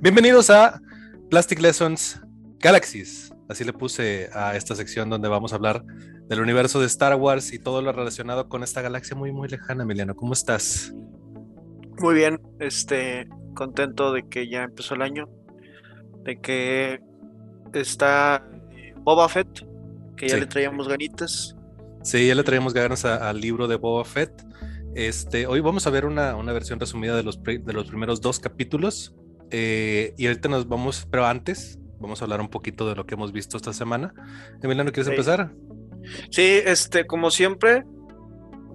Bienvenidos a Plastic Lessons Galaxies. Así le puse a esta sección donde vamos a hablar del universo de Star Wars y todo lo relacionado con esta galaxia muy, muy lejana, Emiliano. ¿Cómo estás? Muy bien, este, contento de que ya empezó el año, de que está eh, Boba Fett, que ya Sí. le traíamos ganitas. Sí, ya le traemos ganas al libro de Boba Fett. Este, hoy vamos a ver una, una versión resumida de los, de los primeros dos capítulos. Eh, y ahorita nos vamos, pero antes vamos a hablar un poquito de lo que hemos visto esta semana. Emiliano, ¿quieres Sí. empezar? Sí, este, como siempre,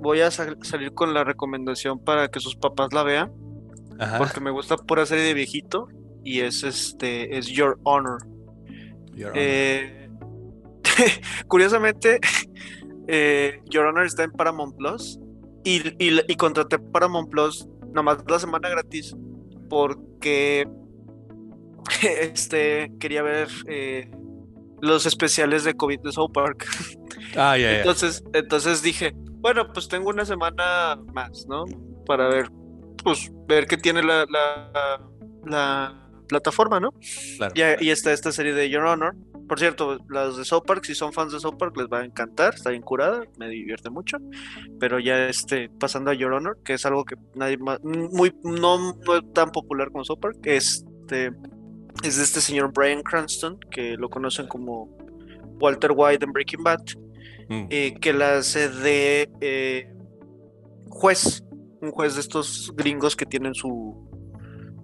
voy a sal- salir con la recomendación para que sus papás la vean, Ajá. porque me gusta pura serie de viejito y es este, es Your Honor. Your Honor. Eh, curiosamente, eh, Your Honor está en Paramount Plus y, y, y contraté Paramount Plus nomás la semana gratis porque este quería ver eh, los especiales de COVID de South Park. Ah. Entonces, entonces dije, bueno, pues tengo una semana más, ¿no? Para ver, pues, ver qué tiene la, la, la plataforma, ¿no? Claro. Y, y está esta serie de Your Honor. Por cierto, las de South Park, si son fans de South Park, les va a encantar, está bien curada, me divierte mucho. Pero ya este, pasando a Your Honor, que es algo que nadie más, muy, no, no es tan popular como South Park, este, es de este señor Brian Cranston, que lo conocen como Walter White en Breaking Bad, Mm. eh, que la hace de eh, juez, un juez de estos gringos que tienen su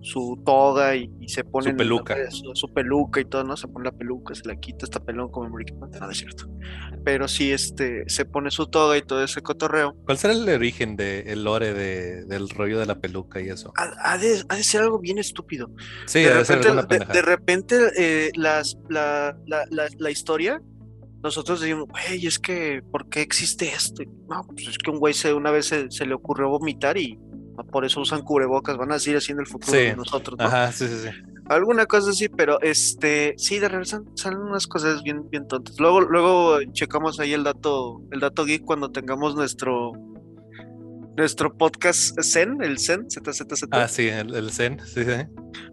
su toga y, y se en la- peluca. su, su peluca y todo, ¿no? Se pone la peluca, se la quita, está pelón como en Breaking Bad, no, es cierto. Pero sí, este, se pone su toga y todo ese cotorreo. ¿Cuál será el origen del lore de- del rollo de la peluca y eso? Ha, ha de, ha de ser algo bien estúpido. Sí, de ser repente, alguna de, de repente eh, las, la, la, la, historia, nosotros decimos, güey, es que, ¿por qué existe esto? No, pues es que un güey se, una vez se, se le ocurrió vomitar y por eso usan cubrebocas, van a seguir haciendo el futuro Sí. de nosotros, ¿no? Ajá, sí, sí, sí. Alguna cosa así, pero este, sí, de repente salen, unas cosas bien, bien tontas. Luego, luego checamos ahí el dato, el dato geek cuando tengamos nuestro, nuestro podcast Zen, el Zen, ZZZ Ah, sí, el, el Zen, sí, sí.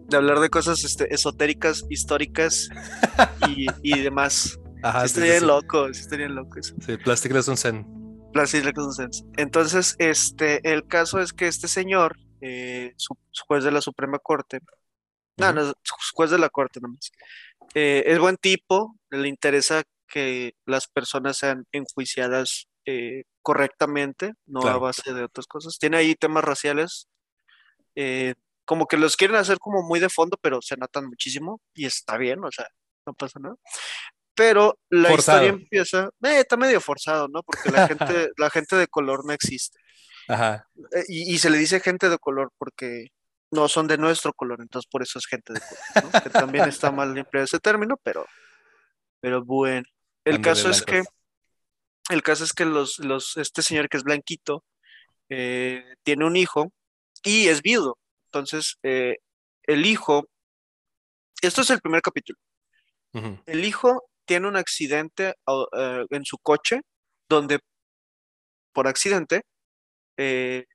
de hablar de cosas este, esotéricas, históricas y, y demás. Ajá, sí, sí, sí, estaría sí. loco, sí, estaría loco eso. Sí, Plastic Lesson Zen. Las. Entonces, este, el caso es que este señor, eh, su, su juez de la Suprema Corte, no, no, su juez de la Corte nomás, eh, es buen tipo, le interesa que las personas sean enjuiciadas eh, correctamente, no a Claro. base de otras cosas. Tiene ahí temas raciales, eh, como que los quieren hacer como muy de fondo, pero se notan muchísimo y está bien, o sea, no pasa nada. Pero la Forzado. historia empieza, eh, está medio forzado, ¿no? Porque la gente, la gente de color no existe. Ajá. Eh, y, y se le dice gente de color porque no son de nuestro color, entonces por eso es gente de color, ¿no? Que también está mal empleado ese término, pero, pero bueno. El caso es que, el caso es que los, los, este señor que es blanquito eh, tiene un hijo y es viudo. Entonces, eh, el hijo, esto es el primer capítulo. El hijo tiene un accidente eh, en su coche donde por accidente eh,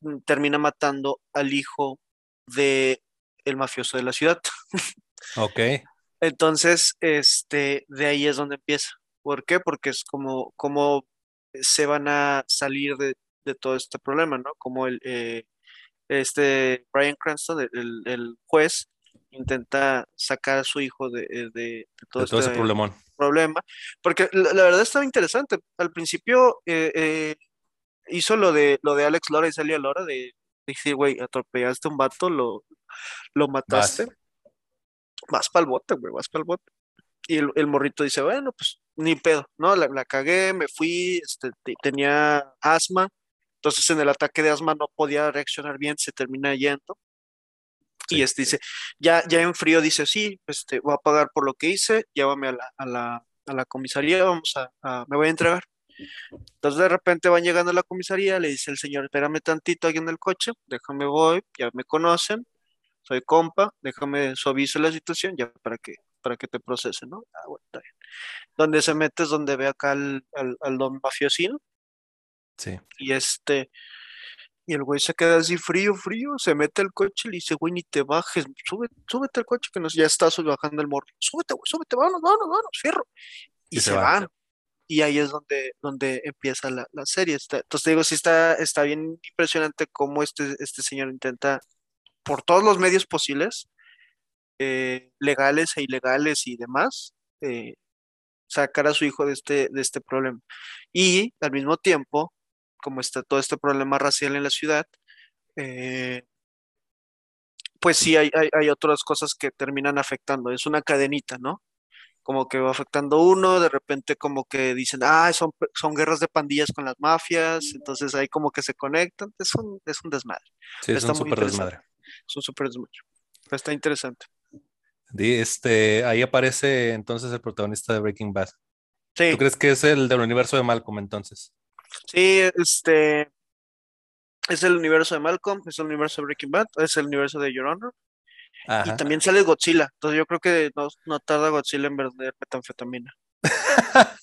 mm, termina matando al hijo de el mafioso de la ciudad. Ok. Entonces, este, de ahí es donde empieza. ¿Por qué? Porque es como, como se van a salir de, de todo este problema, ¿no? Como el eh, este Brian Cranston, el- el juez, intenta sacar a su hijo de, de- de todo De todo ese este problemón. problema, porque la, la verdad estaba interesante. Al principio eh, eh, hizo lo de lo de Alex Lora y Celia Lora de decir, güey, atropellaste a un vato, lo, lo mataste, Vas. vas para el bote, güey, vas para el bote. Y el, el morrito dice, bueno, pues ni pedo, ¿no? La, la cagué, me fui, este, te- tenía asma, entonces en el ataque de asma no podía reaccionar bien, se termina yendo. Y este dice, ya, ya en frío dice, sí, este, voy a pagar por lo que hice, llévame a la, a la, a la comisaría, vamos a, a- me voy a entregar. Entonces de repente van llegando a la comisaría, le dice el señor, espérame tantito aquí en el coche, déjame voy, ya me conocen, soy compa, déjame suavizo la situación ya para que, para que te procesen, ¿no? Ah, bueno, está bien. Donde se mete es donde ve acá al, al, al don mafiosino Sí. y este, Y el güey se queda así frío, frío, se mete al coche y le dice, güey, ni te bajes, sube, súbete al coche que nos, ya está bajando el morro. Súbete, güey, súbete, vámonos, vámonos, vámonos, fierro. Y, se, van. Y ahí es donde, donde empieza la, la serie. entonces te digo, sí está, está bien impresionante cómo este, este señor intenta, por todos los medios posibles, eh, legales e ilegales y demás, eh, sacar a su hijo de este, de este problema. Y al mismo tiempo, como está todo este problema racial en la ciudad, eh, pues sí hay, hay, otras cosas que terminan afectando. Es una cadenita, ¿no? Como que va afectando uno, de repente como que dicen, ah, son, son guerras de pandillas con las mafias, entonces ahí como que se conectan, es un, es un desmadre. Sí, es un súper desmadre. Es un súper desmadre. Está interesante. Este, ahí aparece entonces el protagonista de Breaking Bad. Sí. ¿Tú crees que es el del universo de Malcolm entonces? Sí, este es el universo de Malcolm, es el universo de Breaking Bad, es el universo de Your Honor. Y también sale Godzilla. Entonces yo creo que no, no tarda Godzilla en vender metanfetamina.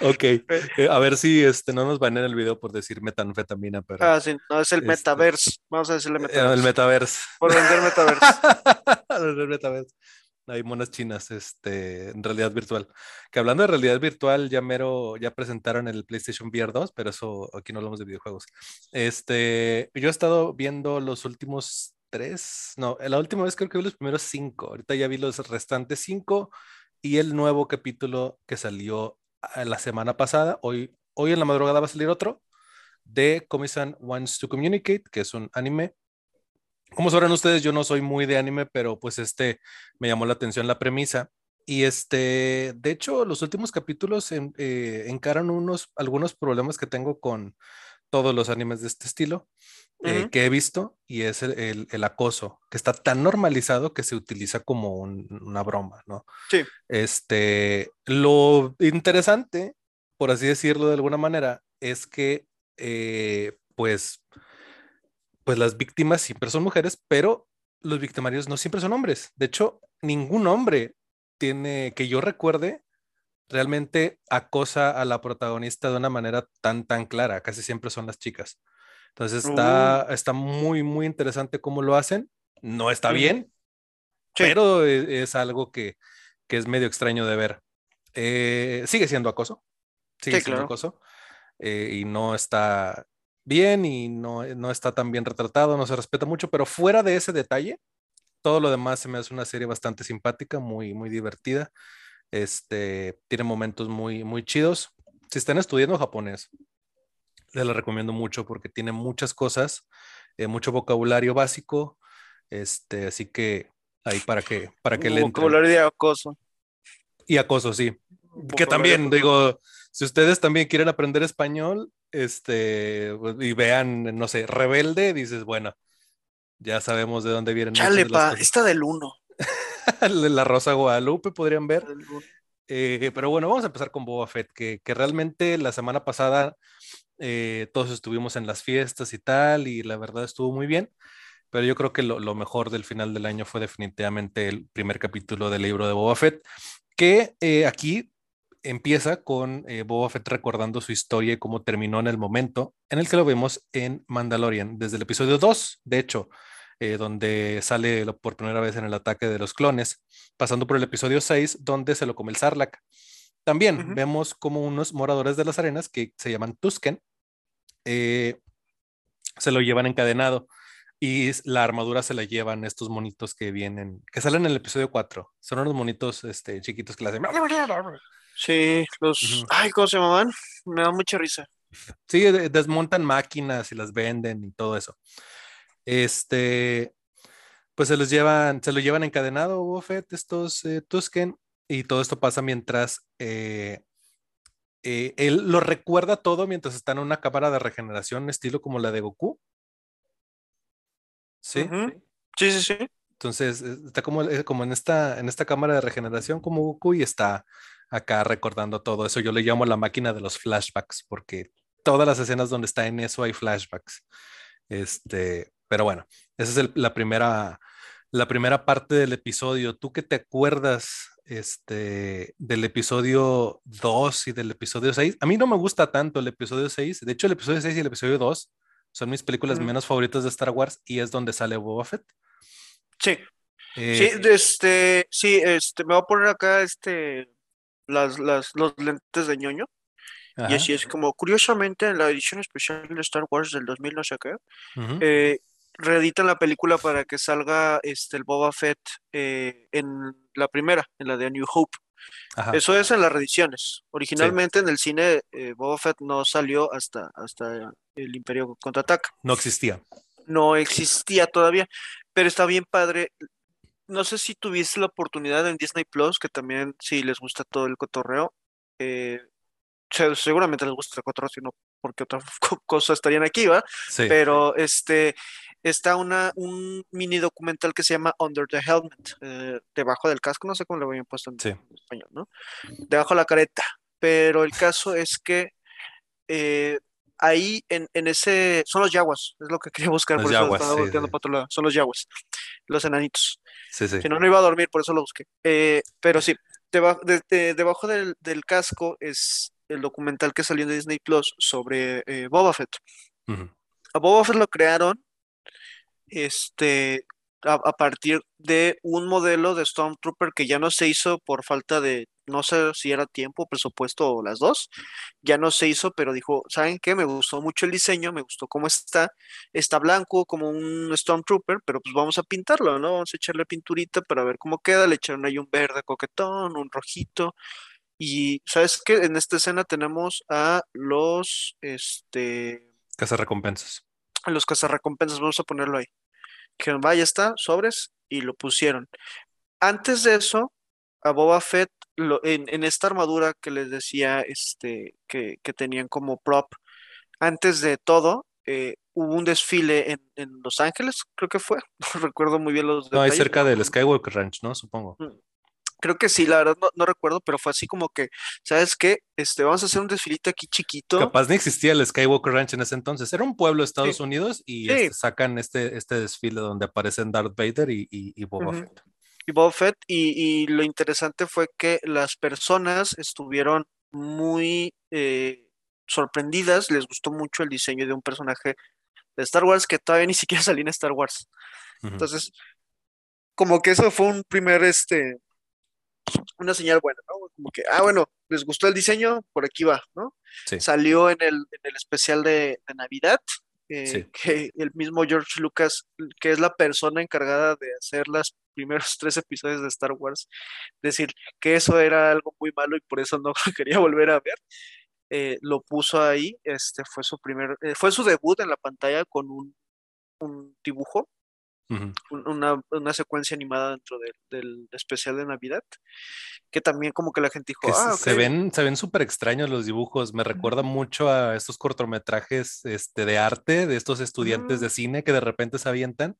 ok, eh, a ver si este, no nos van en el video por decir metanfetamina, pero... Ah, sí, no, es el este, metaverse, vamos a decirle eh, metaverse. El metaverse. Por vender metaverse. vender metaverse. Hay monas chinas, este, en realidad virtual. Que hablando de realidad virtual, ya mero, ya presentaron el PlayStation VR 2, pero eso aquí no hablamos de videojuegos. Este, yo he estado viendo los últimos tres, no, la última vez creo que vi los primeros cinco. Ahorita ya vi los restantes cinco y el nuevo capítulo que salió la semana pasada. Hoy, hoy en la madrugada va a salir otro de Komi-san Wants to Communicate, que es un anime. Como sabrán ustedes, yo no soy muy de anime, pero pues este me llamó la atención la premisa. Y este, de hecho, los últimos capítulos eh, encaran unos, algunos problemas que tengo con todos los animes de este estilo. Eh, que he visto y es el, el, acoso, que está tan normalizado que se utiliza como una broma, ¿no? Sí. Este, lo interesante, por así decirlo de alguna manera, es que, eh, pues, pues las víctimas siempre son mujeres, pero los victimarios no siempre son hombres. De hecho, ningún hombre tiene, que yo recuerde, realmente acosa a la protagonista de una manera tan, tan clara. Casi siempre son las chicas. Entonces está, está muy, muy interesante cómo lo hacen. No está bien, pero e, es, algo que, que, es medio extraño de ver. Eh, sigue siendo acoso. Sigue siendo acoso. Eh, y no está bien y no, no está tan bien retratado, no se respeta mucho, pero fuera de ese detalle, todo lo demás se me hace una serie bastante simpática, muy, muy divertida. Este, tiene momentos muy, muy chidos. Si están estudiando japonés, les la recomiendo mucho porque tiene muchas cosas, eh, mucho vocabulario básico, este, así que ahí para que, para que le Vocabulario de acoso. Y acoso, sí. Que también, digo, si ustedes también quieren aprender español, este, pues, y vean, no sé, rebelde, dices, bueno, ya sabemos de dónde vienen. Chale, pa, esta del uno. la Rosa Guadalupe podrían ver. Eh, pero bueno, vamos a empezar con Boba Fett, que, que realmente la semana pasada eh, todos estuvimos en las fiestas y tal, y la verdad estuvo muy bien, pero yo creo que lo, mejor del final del año fue definitivamente el primer capítulo del libro de Boba Fett, que eh, aquí empieza con eh, Boba Fett recordando su historia y cómo terminó en el momento en el que lo vemos en Mandalorian, desde el episodio 2, de hecho, donde sale por primera vez en el ataque de los clones, pasando por el episodio 6, donde se lo come el Sarlacc. También vemos como unos moradores de las arenas que se llaman Tusken eh, se lo llevan encadenado y la armadura se la llevan estos monitos que vienen, que salen en el episodio 4. Son unos monitos este, chiquitos que la hacen. Sí, los. Ay, ¿cómo se llamaban? Me da mucha risa. Sí, desmontan máquinas y las venden y todo eso. Este, pues se los llevan, se lo llevan encadenado, Buffett, estos eh, Tusken, y todo esto pasa mientras eh, eh, él lo recuerda todo mientras está en una cámara de regeneración, estilo como la de Goku. ¿Sí? Sí, sí, sí. Entonces, eh, está como, como en, esta, en esta cámara de regeneración como Goku y está acá recordando todo eso. Yo le llamo la máquina de los flashbacks porque todas las escenas donde está en eso hay flashbacks. Este, pero bueno, esa es la, primera, la primera parte del episodio. ¿Tú qué te acuerdas este, del episodio 2 y del episodio 6. A mí no me gusta tanto el episodio 6. De hecho, el episodio 6 y el episodio 2 son mis películas menos favoritas de Star Wars y es donde sale Boba Fett. Sí. Eh, sí, este, sí, este, me voy a poner acá este, las, las, los lentes de ñoño. Y así es como, curiosamente, en la edición especial de Star Wars del 2000, no sé qué, eh, reeditan la película para que salga este, el Boba Fett eh, en la primera, en la de New Hope. Eso es en las reediciones. Originalmente en el cine eh, Boba Fett no salió hasta, hasta el Imperio Contraataca. No existía. No existía todavía, pero está bien padre. No sé si tuviste la oportunidad en Disney Plus, que también si les gusta todo el cotorreo, eh, seguramente les gusta el cotorreo, sino porque otra cosa estarían aquí, ¿va? Pero este está una, un mini documental que se llama Under the Helmet, eh, debajo del casco, no sé cómo lo habían puesto en, español, ¿no? Debajo de la careta. Pero el caso es que eh, ahí en, ese, son los yaguas, es lo que quería buscar, por eso estaba volteando para otro lado, son los yaguas, los enanitos. Sí, sí. Si no, no iba a dormir, por eso lo busqué. Eh, pero sí, debajo, debajo del, casco es el documental que salió de Disney Plus sobre Boba Fett. A Boba Fett lo crearon este, a, partir de un modelo de Stormtrooper que ya no se hizo por falta de, no sé si era tiempo, presupuesto o las dos, ya no se hizo, pero dijo, ¿saben qué? Me gustó mucho el diseño, me gustó cómo está, está blanco como un Stormtrooper, pero pues vamos a pintarlo, ¿no? Vamos a echarle pinturita para ver cómo queda, le echaron ahí un verde coquetón, un rojito, y ¿sabes qué? En esta escena tenemos a los, este... Cazarrecompensas. A los cazarrecompensas, vamos a ponerlo ahí que vaya está, sobres, y lo pusieron. Antes de eso, a Boba Fett, en, esta armadura que les decía este, que, tenían como prop, antes de todo, eh, hubo un desfile en, Los Ángeles, creo que fue, no recuerdo muy bien los. No, cerca del Skywalker Ranch, ¿no? Supongo. Mm. Creo que sí, la verdad no, recuerdo, pero fue así como que, ¿sabes qué? Este, vamos a hacer un desfilito aquí chiquito. Capaz ni existía el Skywalker Ranch en ese entonces. Era un pueblo de Estados Unidos y este, sacan este, este desfile donde aparecen Darth Vader y, y, Boba Fett. Y Boba Fett, y, lo interesante fue que las personas estuvieron muy eh, sorprendidas, les gustó mucho el diseño de un personaje de Star Wars que todavía ni siquiera salía en Star Wars. Entonces, como que eso fue un primer, este, una señal buena, ¿no? Como que, ah, bueno, les gustó el diseño, por aquí va, ¿no? Salió en el, en el especial de, Navidad, eh, que el mismo George Lucas, que es la persona encargada de hacer los primeros tres episodios de Star Wars, decir que eso era algo muy malo y por eso no quería volver a ver. Eh, lo puso ahí, este fue su primer, eh, fue su debut en la pantalla con un, un dibujo una, secuencia animada dentro del especial de Navidad, que también como que la gente dijo, ah, se ven se ven súper extraños los dibujos, me recuerda mucho a estos cortometrajes este, de arte de estos estudiantes de cine que de repente se avientan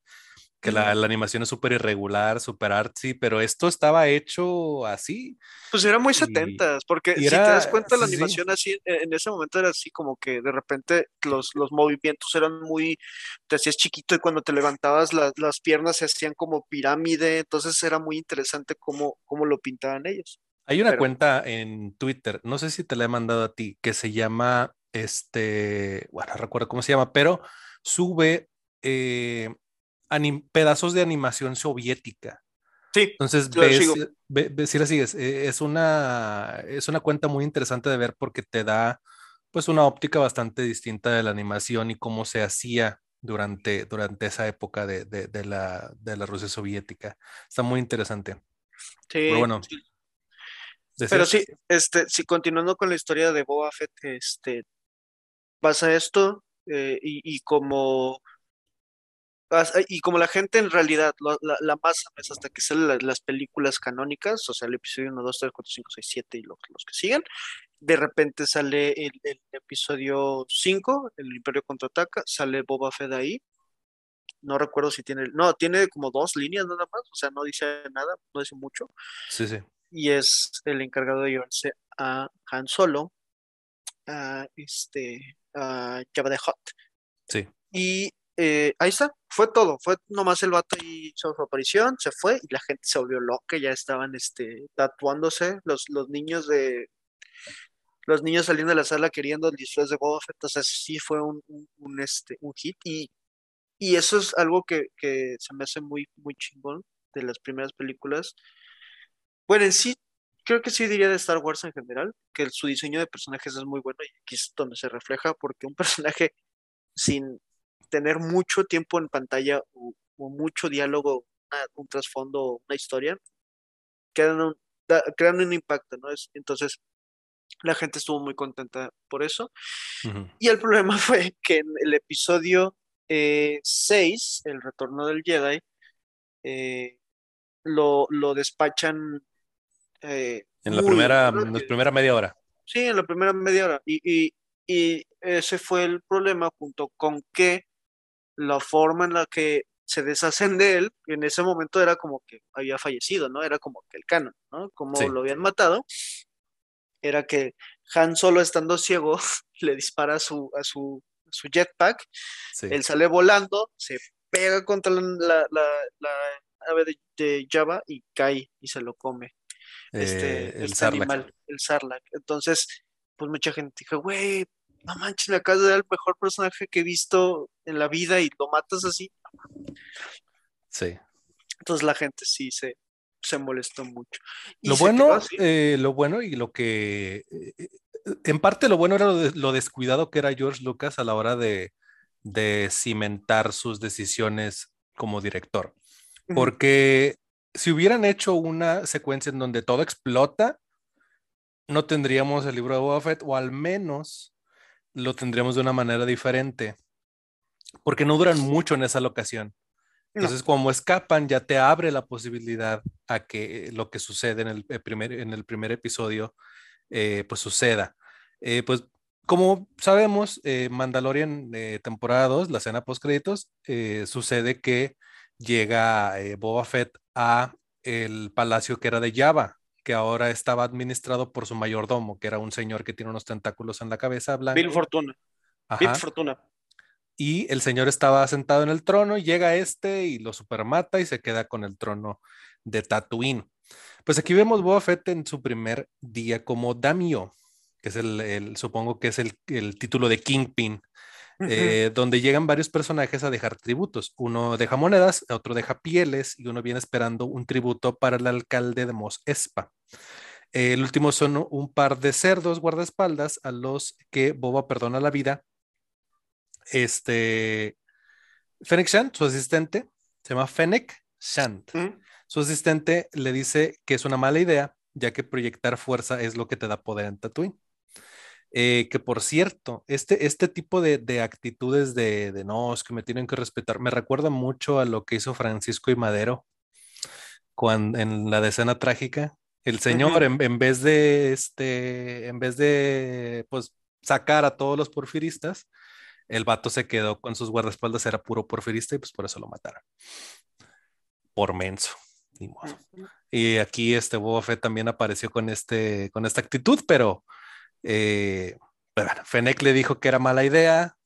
que la, animación es súper irregular, súper artsy, pero esto estaba hecho así. Pues era muy setentas, porque si te das cuenta, la animación así, en ese momento era así como que de repente los, los movimientos eran muy, te hacías chiquito y cuando te levantabas las piernas se hacían como pirámide, entonces era muy interesante cómo, cómo lo pintaban ellos. Hay una cuenta en Twitter, no sé si te la he mandado a ti, que se llama, este, bueno, no recuerdo cómo se llama, pero sube... Eh, pedazos de animación soviética. Sí. Entonces, ves, si la sigues, eh, es una, es una cuenta muy interesante de ver porque te da pues una óptica bastante distinta de la animación y cómo se hacía durante, durante esa época de, de, la, de la Rusia soviética. Está muy interesante. Sí. Pero bueno. Pero sí, este, si continuando con la historia de Boba Fett, este, pasa esto eh, y, y como y como la gente en realidad, la, la, masa es hasta que salen las, películas canónicas, o sea, el episodio 1, 2, 3, 4, 5, 6, 7 y los, los que siguen, de repente sale el, episodio 5, el Imperio contraataca, sale Boba Fett ahí, no recuerdo si tiene, no, tiene como dos líneas nada más, o sea, no dice nada, no dice mucho. Sí, sí. Y es el encargado de llevarse a Han Solo, a este, a Jabba the Hutt. Sí. Y eh, ahí está, fue todo, fue nomás el vato y hizo su aparición, se fue y la gente se volvió loca, ya estaban este, tatuándose los, los niños de los niños saliendo de la sala queriendo el disfraz de Boba Fett, entonces sí fue un, un, este, un hit y, y eso es algo que, que, se me hace muy, muy chingón de las primeras películas. Bueno, en sí, creo que sí diría de Star Wars en general, que su diseño de personajes es muy bueno y aquí es donde se refleja porque un personaje sin tener mucho tiempo en pantalla o, mucho diálogo, un trasfondo, una historia, crean un, crean un impacto, ¿no? Es, entonces, la gente estuvo muy contenta por eso. Y el problema fue que en el episodio 6, eh, El Retorno del Jedi, eh, lo, lo, despachan. Eh, en, la primera, en la primera media hora. Sí, en la primera media hora. Y, y, y ese fue el problema junto con que la forma en la que se deshacen de él, en ese momento era como que había fallecido, ¿no? Era como que el canon, ¿no? Como lo habían matado, era que Han solo estando ciego le dispara a su, a su, su jetpack, él sale volando, se pega contra la, la, la, ave de, Java y cae y se lo come. Este, eh, el este animal, el Sarlacc. Entonces, pues mucha gente dijo, güey, no manches, me acabas de dar el mejor personaje que he visto en la vida y lo matas así. Sí. Entonces la gente sí se, se molestó mucho. lo bueno, eh, lo bueno y lo que, eh, en parte lo bueno era lo, descuidado que era George Lucas a la hora de, de cimentar sus decisiones como director. Porque si hubieran hecho una secuencia en donde todo explota, no tendríamos el libro de Boba Fett, o al menos lo tendríamos de una manera diferente, porque no duran mucho en esa locación. Entonces, como escapan, ya te abre la posibilidad a que lo que sucede en el eh, primer, en el primer episodio, eh, pues suceda. Eh, pues como sabemos, Mandalorian temporada 2, la escena post créditos, sucede que llega Boba Fett a el palacio que era de Java, que ahora estaba administrado por su mayordomo, que era un señor que tiene unos tentáculos en la cabeza blanca. Bill Fortuna. Bill Fortuna. Y el señor estaba sentado en el trono, llega este y lo supermata y se queda con el trono de Tatooine. Pues aquí vemos Boba Fett en su primer día como Damio, que es el, supongo que es el, el título de Kingpin eh, donde llegan varios personajes a dejar tributos. Uno deja monedas, otro deja pieles y uno viene esperando un tributo para el alcalde de Mos Espa. el último son un par de cerdos guardaespaldas a los que Boba perdona la vida. Este, Fennec Shant, su asistente, se llama Fennec Shant. Su asistente le dice que es una mala idea, ya que proyectar fuerza es lo que te da poder en Tatooine. Eh, que por cierto, este, este tipo de, actitudes de, de, no, es que me tienen que respetar, me recuerda mucho a lo que hizo Francisco y Madero cuando, en la decena trágica. El señor, en, vez de, este, en vez de, pues, sacar a todos los porfiristas, el vato se quedó con sus guardaespaldas, era puro porfirista y pues por eso lo mataron. Por menso, Y aquí este Boba Fett también apareció con, este, con esta actitud, pero eh, bueno, Fennec le dijo que era mala idea.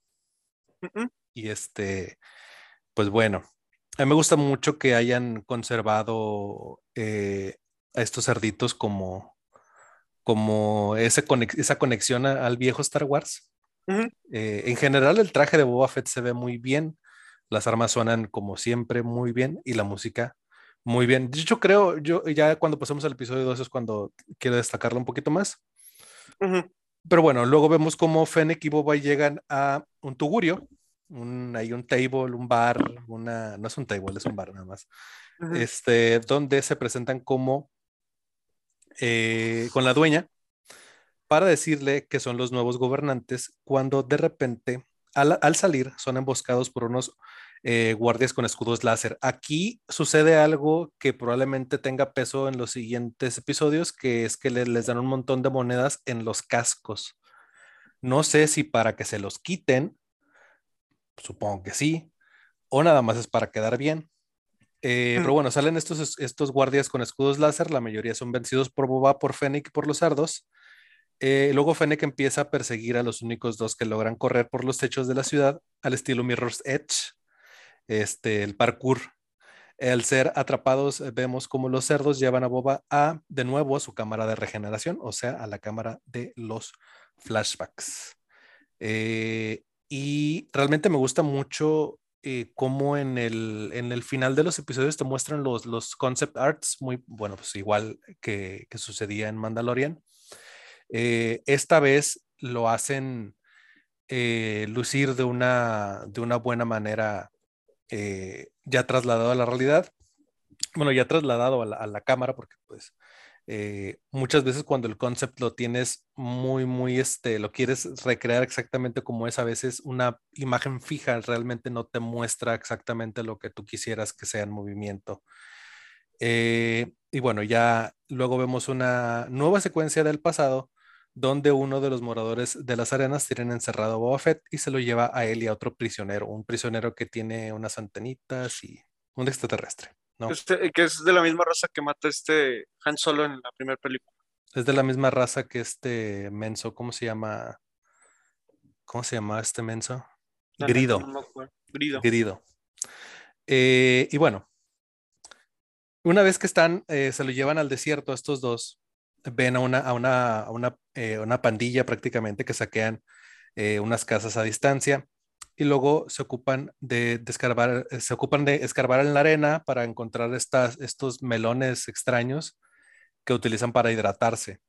Y este, pues bueno, a mí me gusta mucho que hayan conservado eh, a estos cerditos como, como esa conexión al viejo Star Wars. Eh, en general, el traje de Boba Fett se ve muy bien, las armas suenan como siempre muy bien y la música muy bien. De hecho, creo, yo ya cuando pasemos al episodio 2 es cuando quiero destacarlo un poquito más. Pero bueno, luego vemos cómo Fennec y Boba llegan a un tugurio, un, hay un table, un bar, una, no es un table, es un bar nada más, este, donde se presentan como eh, con la dueña para decirle que son los nuevos gobernantes cuando de repente al, al salir son emboscados por unos eh, guardias con escudos láser. Aquí sucede algo que probablemente tenga peso en los siguientes episodios, que es que les dan un montón de monedas en los cascos. No sé si para que se los quiten, supongo que sí, o nada más es para quedar bien. Eh, pero bueno, salen estos, estos guardias con escudos láser, la mayoría son vencidos por Boba, por Fennec y por los sardos. Eh, luego Fennec empieza a perseguir a los únicos dos que logran correr por los techos de la ciudad al estilo Mirror's Edge este, el parkour. Al ser atrapados, vemos como los cerdos llevan a Boba a de nuevo a su cámara de regeneración, o sea, a la cámara de los flashbacks. Eh, y realmente me gusta mucho eh, cómo en el, en el final de los episodios te muestran los, los concept arts, muy bueno, pues igual que, que sucedía en Mandalorian. Eh, esta vez lo hacen lucir de una, de una buena manera ya trasladado a la realidad. Bueno, ya trasladado a la, a la cámara, porque pues eh, muchas veces cuando el concept lo tienes muy, muy, este, lo quieres recrear exactamente como es, a veces una imagen fija realmente no te muestra exactamente lo que tú quisieras que sea en movimiento. Eh, y bueno, ya luego vemos una nueva secuencia del pasado donde uno de los moradores de las arenas tienen encerrado a Boba Fett y se lo lleva a él y a otro prisionero, un prisionero que tiene unas antenitas y un extraterrestre. Este, que es de la misma raza que mata este Han Solo en la primera película. Es de la misma raza que este menso, ¿cómo se llama? ¿Cómo se llama este menso? Grido. Grido. Grido. Eh, y bueno, una vez que están, eh, se lo llevan al desierto estos dos, ven a una, a una, a una, eh, una pandilla prácticamente que saquean unas casas a distancia y luego se ocupan de, escarbar, eh, se ocupan de escarbar en la arena para encontrar estas, estos melones extraños que utilizan para hidratarse,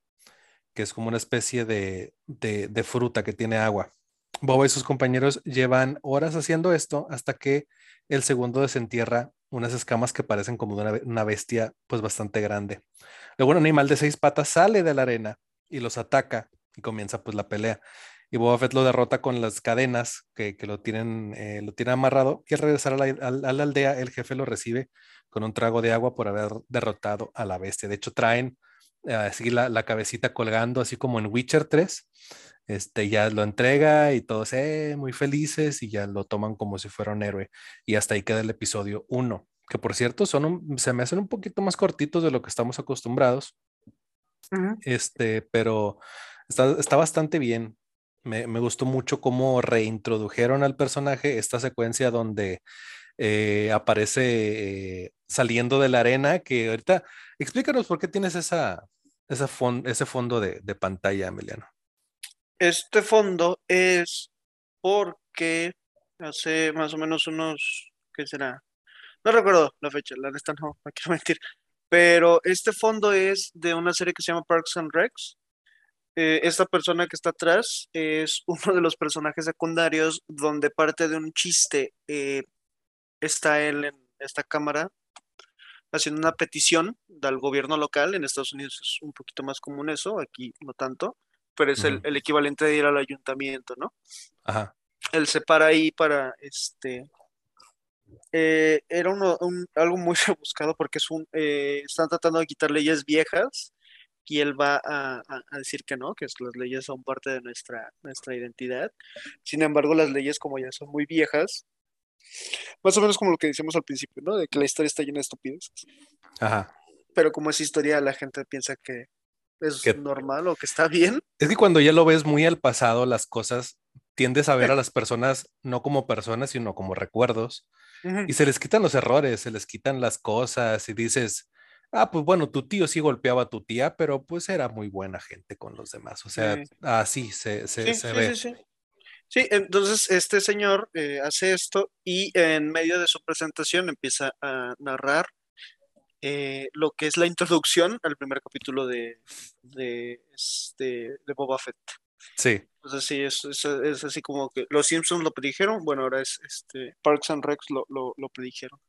que es como una especie de, de, fruta que tiene agua. Boba y sus compañeros llevan horas haciendo esto hasta que el segundo desentierra unas escamas que parecen como una, una bestia pues bastante grande. Luego un animal de seis patas sale de la arena y los ataca y comienza pues la pelea y Boba Fett lo derrota con las cadenas que, lo, tienen, eh, lo amarrado y al regresar a la, aldea el jefe lo recibe con un trago de agua por haber derrotado a la bestia. De hecho traen así la, cabecita colgando así como en Witcher 3. Este, ya lo entrega y todos eh, muy felices y ya lo toman como si fuera un héroe. Y hasta ahí queda el episodio 1, que por cierto son se me hacen un poquito más cortitos de lo que estamos acostumbrados. Este, pero está, está bastante bien. Me, gustó mucho cómo reintrodujeron al personaje esta secuencia donde eh, aparece eh, saliendo de la arena, que ahorita explícanos por qué tienes esa, ese fondo de, pantalla, Emiliano. Este fondo es porque hace más o menos unos, ¿qué será? No recuerdo la fecha, la neta no, no quiero mentir. Pero este fondo es de una serie que se llama Parks and Recs, eh, esta persona que está atrás es uno de los personajes secundarios donde parte de un chiste eh, está él en esta cámara haciendo una petición del gobierno local. En Estados Unidos es un poquito más común eso, aquí no tanto, pero es el, equivalente de ir al ayuntamiento, ¿no? Ajá. Él se para ahí para este. Eh, era uno, algo muy rebuscado porque es un, están tratando de quitar leyes viejas y él va a, decir que no, que las leyes son parte de nuestra, nuestra identidad. Sin embargo, las leyes como ya son muy viejas, más o menos como lo que decíamos al principio, ¿no? De que la historia está llena de estupideces. Ajá. Pero como es historia, la gente piensa que es normal o que está bien. Es que cuando ya lo ves muy al pasado, las cosas tiendes a ver a las personas no como personas, sino como recuerdos. Y se les quitan los errores, se les quitan las cosas y dices, Ah, pues bueno, tu tío sí golpeaba a tu tía, pero pues era muy buena gente con los demás. O sea, así se, se, se ve. Sí, entonces este señor eh, hace esto y en medio de su presentación empieza a narrar eh, lo que es la introducción al primer capítulo de, de, este, de Boba Fett. Sí. Entonces sí, es, es, así como que los Simpsons lo predijeron, bueno, ahora es este, Parks and Recs lo, lo, lo predijeron.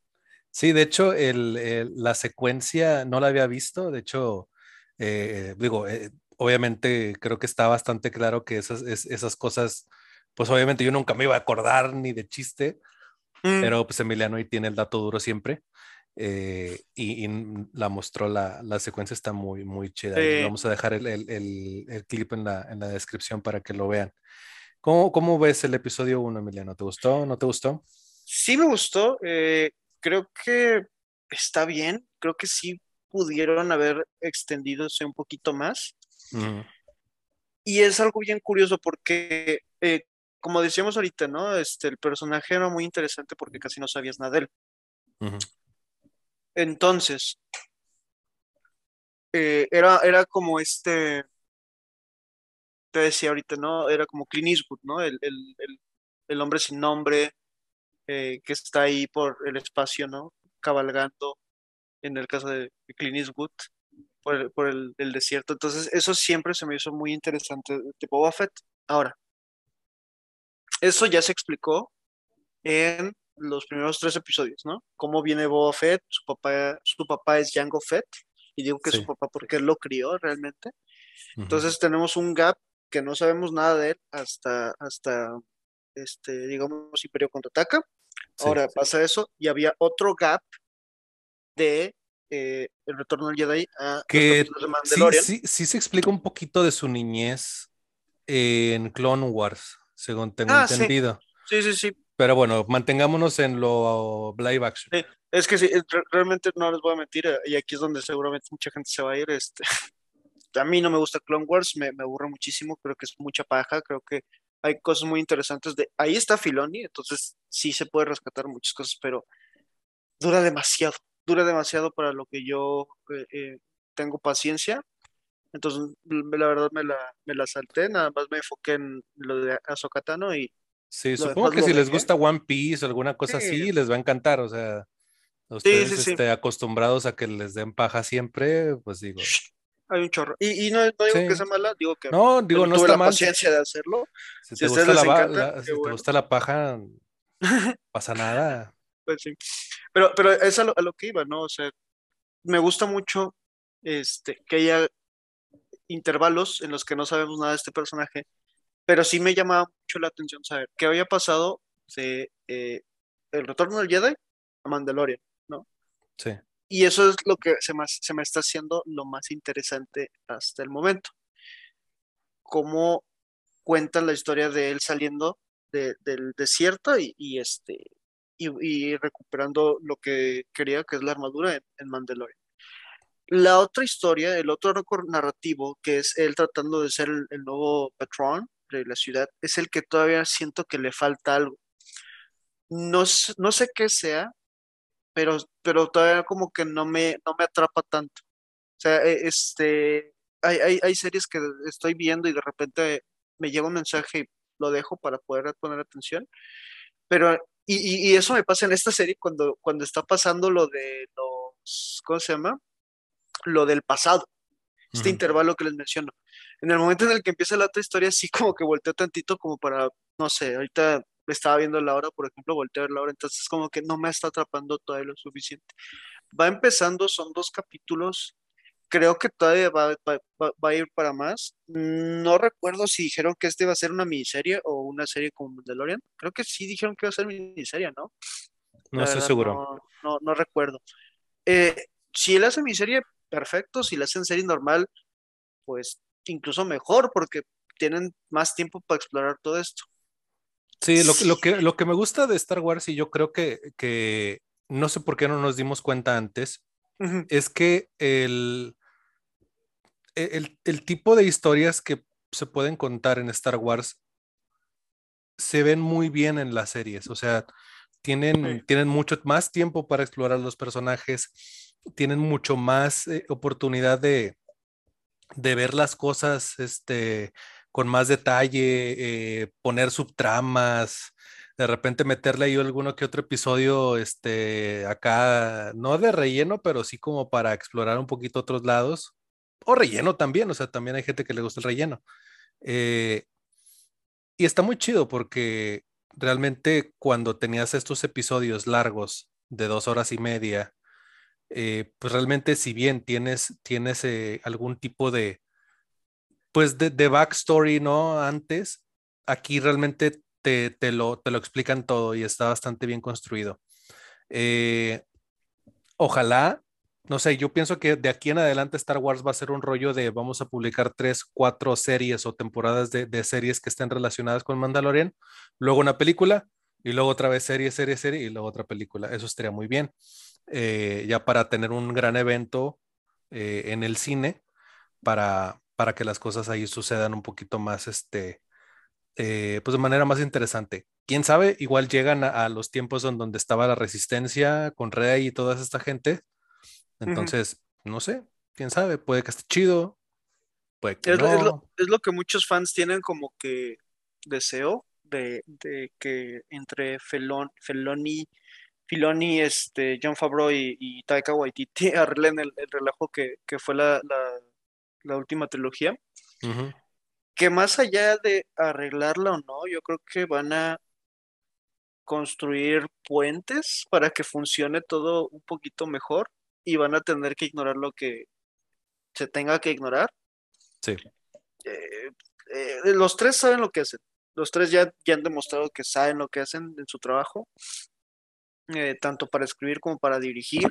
Sí, de hecho, el, la secuencia no la había visto. De hecho, eh, digo, eh, obviamente creo que está bastante claro que esas, esas cosas, pues obviamente yo nunca me iba a acordar ni de chiste, mm. pero pues Emiliano ahí tiene el dato duro siempre. Eh, y, la mostró, la, la, secuencia está muy, muy chida. Vamos a dejar el, el, el, clip en la, en la, descripción para que lo vean. ¿Cómo, ¿Cómo, ves el episodio 1, Emiliano? ¿Te gustó? ¿No te gustó? Sí me gustó creo que está bien, creo que sí pudieron haber extendidose un poquito más. Y es algo bien curioso porque eh, como decíamos ahorita, ¿no? Este, el personaje era muy interesante porque casi no sabías nada de él. Entonces, eh, era, era como este, te decía ahorita, ¿no? Era como Clint Eastwood, ¿no? El, el, el, el hombre sin nombre eh, que está ahí por el espacio, ¿no? Cabalgando, en el caso de Clint Eastwood, por el, por el, el desierto. Entonces, eso siempre se me hizo muy interesante de Boba Fett. Ahora, eso ya se explicó en los primeros tres episodios, ¿no? Cómo viene Boba Fett, su papá, su papá es Jango Fett, y digo que Sí. su papá porque él lo crió realmente. Entonces tenemos un gap que no sabemos nada de él hasta, hasta este, digamos, Imperio contraataca. Sí. Ahora pasa eso, y había otro gap de eh, El Retorno del Jedi a los que de sí, Mandalorian. sí, sí se explica un poquito de su niñez en Clone Wars, según tengo Ah, sí. entendido. Sí, sí, sí. Pero bueno, mantengámonos en lo live action. Sí, Es que sí, realmente no les voy a mentir, eh, y aquí es donde seguramente mucha gente se va a ir. Este, a mí no me gusta Clone Wars, me, me aburre muchísimo, creo que es mucha paja, creo que hay cosas muy interesantes de... Ahí está Filoni, entonces sí se puede rescatar muchas cosas, pero dura demasiado, dura demasiado para lo que yo eh, eh, tengo paciencia. Entonces, la verdad me la, me la salté, nada más me enfoqué en lo de Ahsoka Tano y Sí, supongo que si les gusta One Piece o alguna cosa Sí. así, les va a encantar. O sea, ustedes sí, sí. este, acostumbrados a que les den paja siempre, pues digo. hay un chorro. Y, y no, no digo que sea mala, digo que No, digo, no está la mal. paciencia de hacerlo. Si Si te gusta la, encanta, te gusta paja, pasa nada. Pues sí. Pero, pero es a lo, a lo que iba, ¿no? O sea, me gusta mucho este, que haya intervalos en los que no sabemos nada de este personaje, pero sí me llamaba mucho la atención saber qué había pasado de eh, El Retorno del Jedi a Mandalorian, ¿no? Sí. Y eso es lo que se me, se me está haciendo lo más interesante hasta el momento. Cómo cuentan la historia de él saliendo de- del desierto y, y, este y, y recuperando lo que quería, que es la armadura en, en Mandalorian. La otra historia, el otro narrativo, que es él tratando de ser el, el nuevo patrón de la ciudad, es el que todavía siento que le falta algo. No, no sé qué sea, pero, pero todavía como que no me, no me atrapa tanto. O sea, e- este, hay, hay, hay series que estoy viendo y de repente me llega un mensaje y lo dejo para poder poner atención, pero, y, y, y eso me pasa en esta serie cuando, cuando está pasando lo de los, ¿cómo se llama? Lo del pasado, este Ujú. intervalo que les menciono. En el momento en el que empieza la otra historia, sí como que volteo tantito como para, no sé, ahorita estaba viendo la hora, por ejemplo, volteo a ver la hora, entonces como que no me está atrapando todavía lo suficiente. Va empezando, son dos capítulos, creo que todavía va, va- va- va a ir para más. No recuerdo si dijeron que este va a ser una miniserie o una serie como Mandalorian. Creo que sí dijeron que va a ser miniserie, ¿no? No La estoy verdad, seguro. No, no, no recuerdo. Eh, si él hace miniserie, perfecto. Si la hacen serie normal, pues incluso mejor, porque tienen más tiempo para explorar todo esto. Sí, lo, que- lo que, lo que me gusta de Star Wars, y yo creo que, que no sé por qué no nos dimos cuenta antes, es que el, e, el, el tipo de historias que se pueden contar en Star Wars se ven muy bien en las series. O sea, tienen, Sí. tienen mucho más tiempo para explorar los personajes, tienen mucho más eh, oportunidad de, de ver las cosas este, con más detalle, eh, poner subtramas, de repente meterle ahí alguno que otro episodio, este, acá, no de relleno, pero sí como para explorar un poquito otros lados, o relleno también, o sea, también hay gente que le gusta el relleno. Eh, y está muy chido porque realmente cuando tenías estos episodios largos de dos horas y media, eh, pues realmente si bien tienes, tienes eh, algún tipo de, pues de, de backstory, ¿no? Antes, aquí realmente te, te lo, te lo explican todo y está bastante bien construido. Eh, ojalá, no sé, yo pienso que de aquí en adelante Star Wars va a ser un rollo de vamos a publicar tres, cuatro series o temporadas de, de series que estén relacionadas con Mandalorian, luego una película y luego otra vez serie, serie, serie y luego otra película. Eso estaría muy bien. Eh, ya para tener un gran evento eh, en el cine para, para que las cosas ahí sucedan un poquito más este, eh, pues de manera más interesante. Quién sabe, igual llegan a, a los tiempos en donde estaba la resistencia con Rey y toda esta gente. Entonces, no sé, quién sabe, puede que esté chido, puede que Es, lo- es no. lo, es lo que muchos fans tienen como que deseo de, de que entre Felon, Feloni, Filoni, este, John Favreau y, y Taika Waititi arreglen el, el relajo que, que fue la, la, la última trilogía. Ujú, Que más allá de arreglarla o no, yo creo que van a construir puentes para que funcione todo un poquito mejor y van a tener que ignorar lo que se tenga que ignorar. Sí, Eh, eh, los tres saben lo que hacen. Los tres ya, ya han demostrado que saben lo que hacen en su trabajo, eh, tanto para escribir como para dirigir,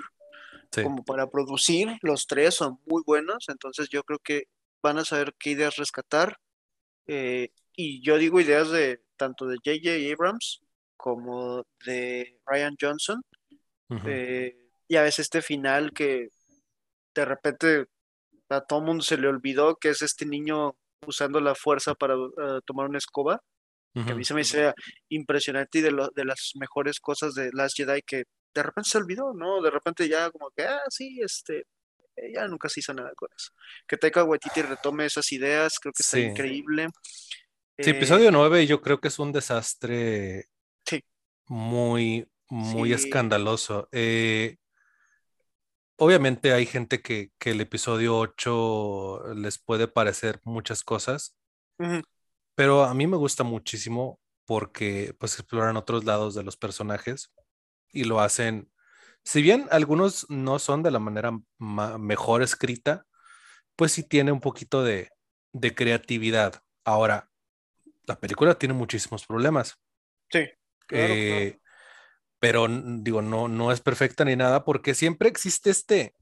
sí. como para producir. Los tres son muy buenos, entonces yo creo que van a saber qué ideas rescatar. eh, y yo digo ideas de tanto de J.J. Abrams como de Ryan Johnson. ujú. eh, y a veces este final que de repente a todo mundo se le olvidó que es este niño usando la fuerza para eh, tomar una escoba, que a mí se me hizo impresionante y de, lo- de las mejores cosas de Last Jedi que de repente se olvidó, ¿no? De repente ya como que, ah, sí, este, eh, ya nunca se hizo nada con eso. Que Taika Waititi retome esas ideas, creo que está increíble. Sí, Eh, episodio 9 yo creo que es un desastre Sí. muy, muy Sí. escandaloso. Eh, obviamente hay gente que, que el episodio 8 les puede parecer muchas cosas, ujú, pero a mí me gusta muchísimo porque pues exploran otros lados de los personajes y lo hacen, si bien algunos no son de la manera ma- mejor escrita, pues sí tiene un poquito de, de creatividad. Ahora, la película tiene muchísimos problemas. Sí, claro, claro. Eh, pero digo, no, no es perfecta ni nada, porque siempre existe este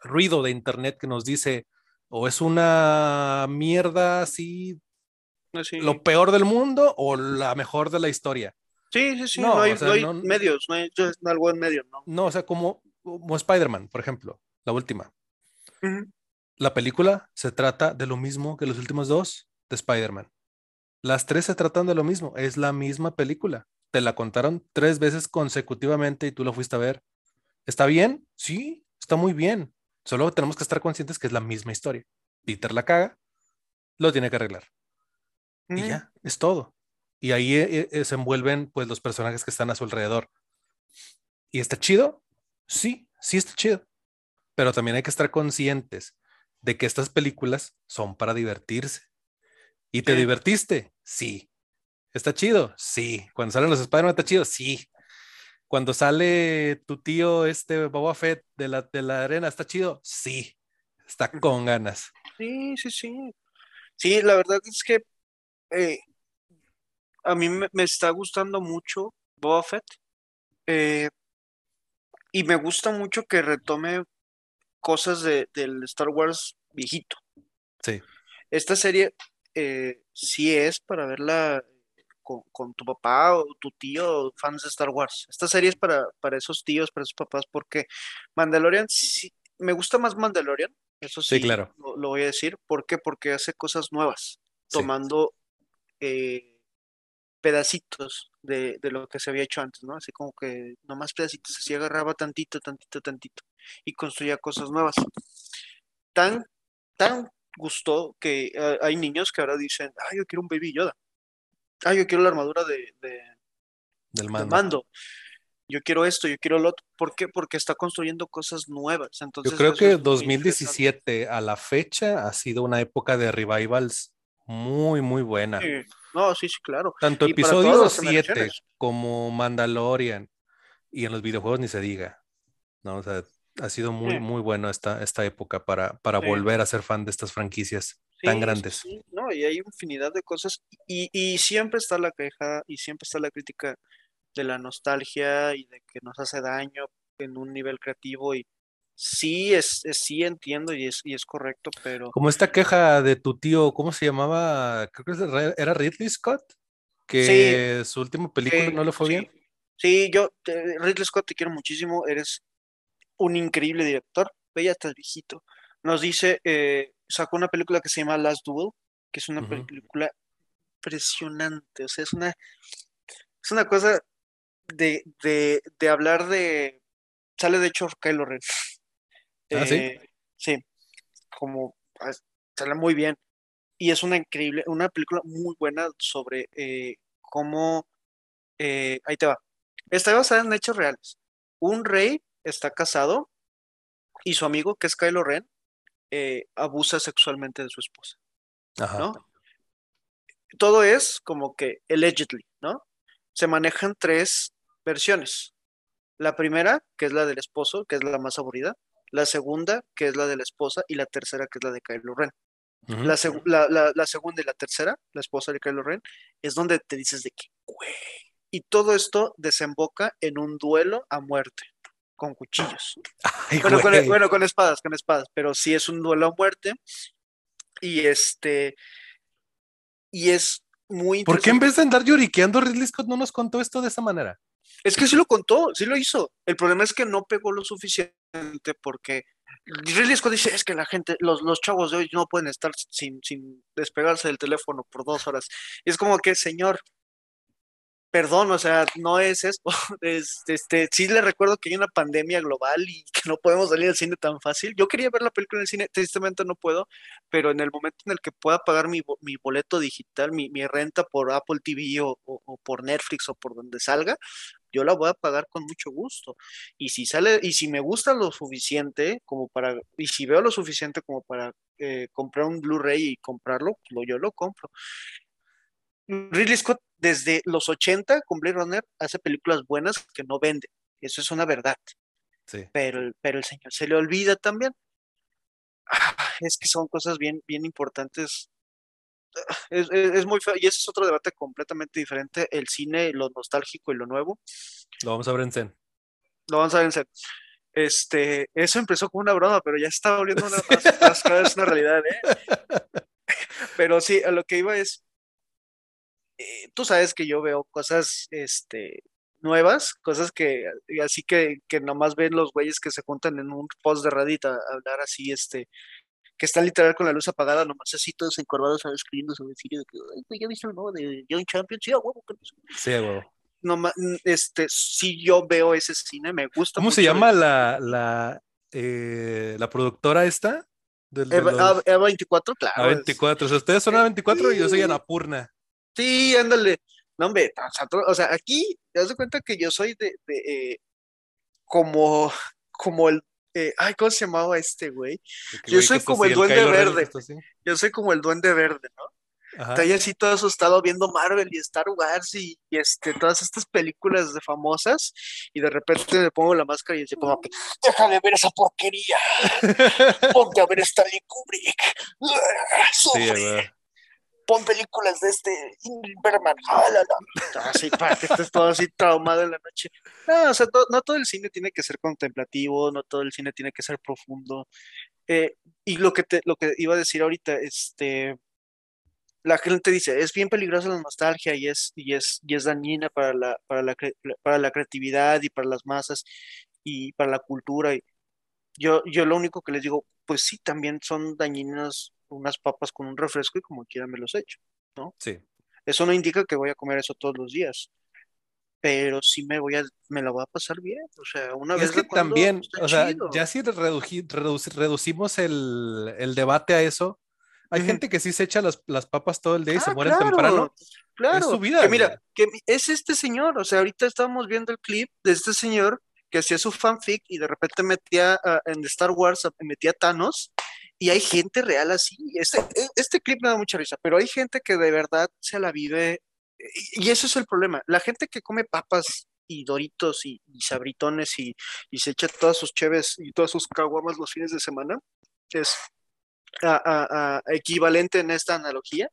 ruido de internet que nos dice, o es una mierda así, Así. lo peor del mundo, o la mejor de la historia. Sí, sí, sí, No, no, hay, o sea, no hay no- medios, no hay algo en medio, ¿no? No, o sea, como, como Spider-Man, por ejemplo, la última. La película se trata de lo mismo que los últimos dos de Spider-Man. Las tres se tratan de lo mismo, es la misma película. Te la contaron tres veces consecutivamente y tú la fuiste a ver. ¿Está bien? Sí, está muy bien. Solo tenemos que estar conscientes que es la misma historia. Peter la caga, lo tiene que arreglar. Y ya, es todo. Y ahí eh, eh, se envuelven pues los personajes que están a su alrededor. ¿Y está chido? Sí, sí está chido. Pero también hay que estar conscientes de que estas películas son para divertirse. ¿Y te Sí. divertiste? Sí. ¿Está chido? Sí. Cuando salen los Spider-Man está chido? Sí. Cuando sale tu tío, este Boba Fett de la, de la arena, ¿está chido? Sí. Está con ganas. Sí, sí, sí. Sí, la verdad es que eh, a mí me, me está gustando mucho Boba Fett eh, y me gusta mucho que retome cosas de, del Star Wars viejito. Sí. Esta serie eh, sí es para verla con, con tu papá o tu tío, fans de Star Wars. Esta serie es para, para esos tíos, para esos papás, porque Mandalorian sí, me gusta más Mandalorian, eso Sí, sí, claro. lo, lo voy a decir. ¿Por qué? Porque hace cosas nuevas, Sí. Eh, pedacitos de, de lo que se había hecho antes, ¿no? Así como que nomás pedacitos, así agarraba tantito, tantito, tantito y construía cosas nuevas. Tan, tan gustó que eh, hay niños que ahora dicen, ah, yo quiero un Baby Yoda. Ah, yo quiero la armadura de, de, Del de mando. mando. Yo quiero esto, yo quiero lo otro. ¿Por qué? Porque está construyendo cosas nuevas. Yo Entonces, creo eso que es muy interesante. 2017 a la fecha ha sido una época de revivals muy, muy buena. Sí. No, sí, sí, claro. Tanto Y episodio las 7 generaciones. como Mandalorian y en los videojuegos ni se diga. ¿no? O sea, ha sido muy, Sí. muy bueno esta, esta época para, para Sí. volver a ser fan de estas franquicias Sí, tan sí, grandes. sí, no, y hay infinidad de cosas y, y siempre está la queja y siempre está la crítica de la nostalgia y de que nos hace daño en un nivel creativo y sí es, es- sí entiendo y es, y es correcto, pero Como esta queja de tu tío, ¿cómo se llamaba? Creo que era Ridley Scott, que su última película no le fue sí, bien. sí, yo, te- Ridley Scott, te quiero muchísimo, eres un increíble director, ve, ya estás viejito. Nos dice, eh, sacó una película que se llama Last Duel, que es una película impresionante. O sea, es una, es una cosa de, de, de hablar de. Sale de hecho Kylo Ren. Ah, ¿sí? Eh, sí, como ah, sale muy bien. Y es una increíble, una película muy buena sobre eh, cómo. eh, ahí te va. Está basada en hechos reales. Un rey está casado y su amigo, que es Kylo Ren, abusa sexualmente de su esposa, Ajá. ¿no? Todo es como que allegedly, ¿no? Se manejan tres versiones. La primera, que es la del esposo, que es la más aburrida. La segunda, que es la de la esposa. Y la tercera, que es la de Kylo Ren. La, seg- la- la- la segunda y la tercera, la esposa de Kylo Ren, es donde te dices de que, güey. Y todo esto desemboca en un duelo a muerte, con cuchillos. Ay, Bueno, con, güey. bueno, con espadas, con espadas, pero sí es un duelo a muerte. Y este, y es muy ¿Por qué en vez de andar lloriqueando, Ridley Scott no nos contó esto de esa manera? Es que sí lo contó, sí lo hizo. El problema es que no pegó lo suficiente porque Ridley dice, es que la gente, los, los chavos de hoy no pueden estar sin, sin despegarse del teléfono por dos horas. Es como que, señor, perdón, o sea, no es esto. Es, este, sí le recuerdo que hay una pandemia global y que no podemos salir al cine tan fácil. Yo quería ver la película en el cine, tristemente no puedo, pero en el momento en el que pueda pagar mi, bo- mi boleto digital, mi, renta por Apple TV o, por Netflix o por donde salga, yo la voy a pagar con mucho gusto. Y si sale, y si me gusta lo suficiente como para, y si veo lo suficiente como para eh, comprar un Blu-ray y comprarlo, lo, yo lo compro. Ridley Scott desde los 80 con Blade Runner hace películas buenas que no vende. Eso es una verdad. Sí. Pero, el- pero el señor se le olvida también. Ah, es que son cosas bien, bien importantes. Ah, Es, es- es muy feo. Y ese es otro debate completamente diferente. El cine, lo nostálgico y lo nuevo. Lo vamos a ver en Zen. Lo vamos a ver en serio. Este, eso empezó como una broma, pero ya se está volviendo una, más- más una realidad, ¿eh? Pero sí, a lo que iba es, eh, tú sabes que yo veo cosas, este, nuevas, cosas que, así que, que nomás ven los güeyes que se juntan en un post de Reddit a, a hablar así, este, que están literal con la luz apagada, nomás así todos encorvados, escribiendo sobre el de que, güey, ¿ya viste el nuevo de John Champion? Sí, a huevo, que no sé". Sí, huevo. Nomás, este, sí yo veo ese cine, me gusta ¿Cómo se llama el- la, la, eh, la productora esta? Del, de Eva, los A- A24, claro. es- A24. O sea, ustedes son A24 y yo soy Anapurna. Sí, ándale. No, hombre, o sea, aquí te das cuenta que yo soy de, de, eh, como, como el, eh, ay, ¿cómo se llamaba este güey? Yo güey, soy como el duende Kylo verde. Yo soy como el duende verde, ¿no? Ajá. Está ahí así todo asustado viendo Marvel y Star Wars y, y, este, todas estas películas de famosas y de repente me pongo la máscara y como que, deja de ver esa porquería, ponte a ver Stanley Kubrick, sufre. Pon películas de este Ingrid Bergman, jálala. Así para que estés todo así traumado en la noche. No, o sea, to- no todo el cine tiene que ser contemplativo, no todo el cine tiene que ser profundo. Eh, y lo que te, lo que iba a decir ahorita, este, la gente dice, es bien peligrosa la nostalgia y es, y es, y es dañina para la, para la, para la creatividad y para las masas y para la cultura. Yo, yo lo único que les digo, pues sí, también son dañinas unas papas con un refresco y como quiera me los echo. Sí. Eso no indica que voy a comer eso todos los días, pero sí me voy a, me la voy a pasar bien. O sea, una Y vez es que cuando también, o sea, chido. ya si reduji- reduci- reducimos el, el debate a eso, hay Ujú. gente que sí se echa las, las papas todo el día y se Ah, mueren claro, temprano. Claro, su vida, que mira, que es este señor, o sea, ahorita estábamos viendo el clip de este señor que hacía su fanfic y de repente metía ah, en Star Wars, metía a Thanos, y hay gente real así. Este, e- este clip me da mucha risa, pero hay gente que de verdad se la vive, y, eso es el problema. La gente que come papas y doritos y, sabritones y, y se echa todas sus cheves y todas sus caguamas los fines de semana, es a- a- equivalente en esta analogía,